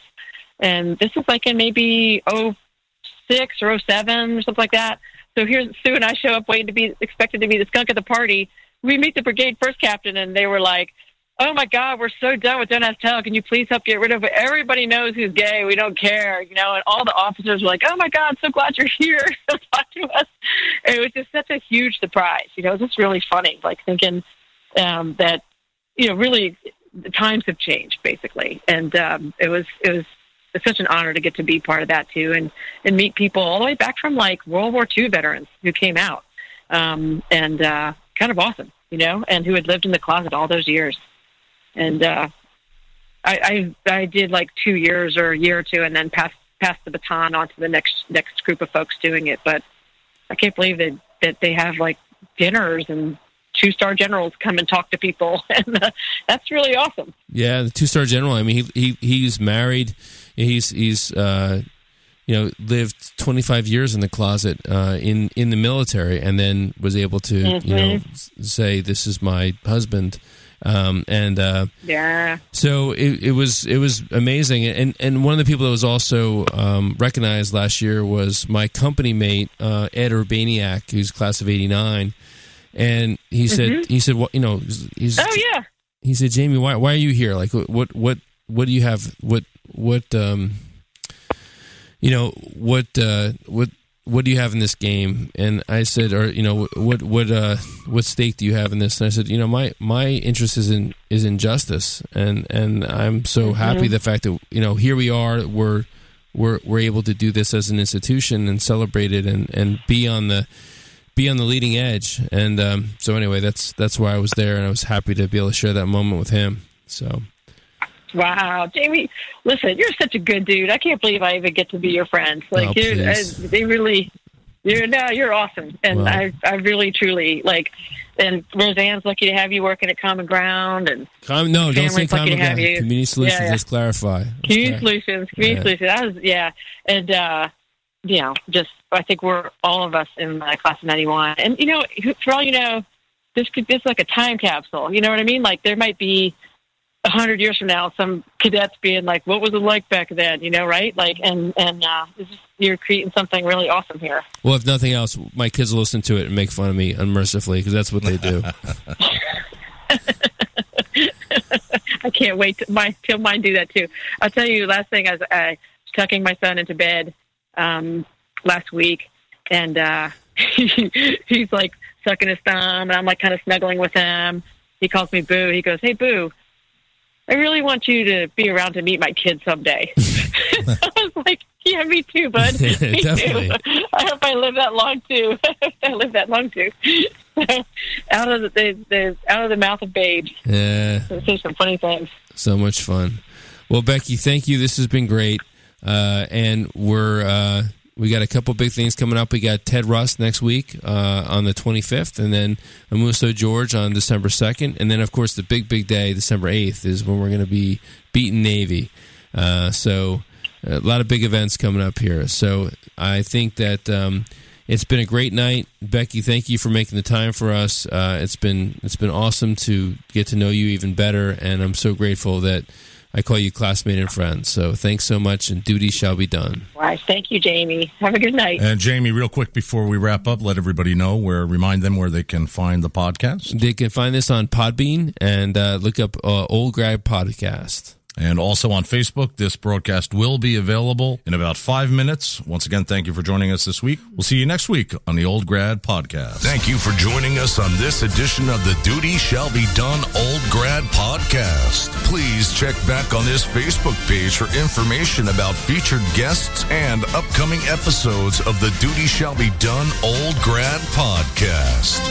And this is like in maybe oh six or oh seven or something like that. So here's Sue and I show up waiting to be expected to be the skunk of the party. We meet the brigade first captain and they were like, Oh my God, we're so done with Don't Ask Tell. Can you please help get rid of it? Everybody knows who's gay. We don't care, you know. And all the officers were like, "Oh my God, so glad you're here talk to us." And it was just such a huge surprise. You know, it was just really funny, like thinking um, that you know, really, the times have changed basically, and um, it was it was it's such an honor to get to be part of that too, and and meet people all the way back from like World War II veterans who came out, um, and uh, kind of awesome, you know, and who had lived in the closet all those years, and uh, I, I I did like two years or a year or two, and then passed passed the baton on to the next next group of folks doing it, but I can't believe that that they have like dinners and two star generals come and talk to people, and uh, that's really awesome. Yeah, the two star general. I mean, he, he he's married. He's he's uh, you know lived 25 years in the closet uh, in in the military, and then was able to you know say this is my husband. Um, and uh, Yeah, so it, it was it was amazing, and and one of the people that was also um, recognized last year was my company mate uh, Ed Urbaniak, who's class of '89, and he said he said what you know he's oh yeah, he said, "Jamie, why why are you here? Like, what what what do you have? What what um, you know what uh, what what do you have in this game?" And I said, "Or you know what what uh, what stake do you have in this?" And I said, "You know, my my interest is in is in justice, and and I'm so happy the fact that you know here we are we're." We're, we're able to do this as an institution and celebrate it and, and be on the be on the leading edge. And um, so anyway, that's that's why I was there, and I was happy to be able to share that moment with him. So wow, Jamie. Listen, you're such a good dude. I can't believe I even get to be your friend. Like, Oh, I, they really. You're no, you're awesome, and Well. I, I really, truly like. And Rosanne's lucky to have you working at Common Ground, and Com- no, don't say common ground. Community solutions. Yeah, yeah. Let's clarify. Let's Community clar- Solutions, Community Yeah. Solutions. That was yeah, and uh, you know, just I think we're all of us in the class of '91, and you know, who- for all you know, this could this is like a time capsule. You know what I mean? Like there might be a hundred years from now, some cadets being like, "What was it like back then?" You know, right? Like, and and uh, this you're creating something really awesome here. Well, if nothing else, my kids listen to it and make fun of me unmercifully because that's what they do. I can't wait to my till mine do that too. I'll tell you. Last thing, I was, I was tucking my son into bed um, last week, and uh, he's like sucking his thumb, and I'm like kind of snuggling with him. He calls me Boo. He goes, "Hey, Boo, I really want you to be around to meet my kids someday." I was like, "Yeah, me too, bud. Me Definitely. too. I hope I live that long too. I live that long too." out of the, the, the out of the mouth of babes. Yeah, Say some funny things. so much fun. Well, Becky, thank you. This has been great. uh, and we're uh, we got a couple big things coming up. We got Ted Russ next week uh, on the 25th, and then Amuso George on December 2nd, and then of course the big big day, December 8th, is when we're going to be beating Navy. Uh, so a lot of big events coming up here. So I think that. Um, it's been a great night, Becky. Thank you for making the time for us. Uh, it's been it's been awesome to get to know you even better, and I'm so grateful that I call you classmate and friend. So thanks so much, and duty shall be done. Why, thank you, Jamie. Have a good night. And Jamie, real quick before we wrap up, let everybody know where, remind them where they can find the podcast. They can find this on Podbean and uh, look up uh, Old Grad Podcast. And also on Facebook, this broadcast will be available in about five minutes. Once again, thank you for joining us this week. We'll see you next week on the Old Grad Podcast. Thank you for joining us on this edition of the Duty Shall Be Done Old Grad Podcast. Please check back on this Facebook page for information about featured guests and upcoming episodes of the Duty Shall Be Done Old Grad Podcast.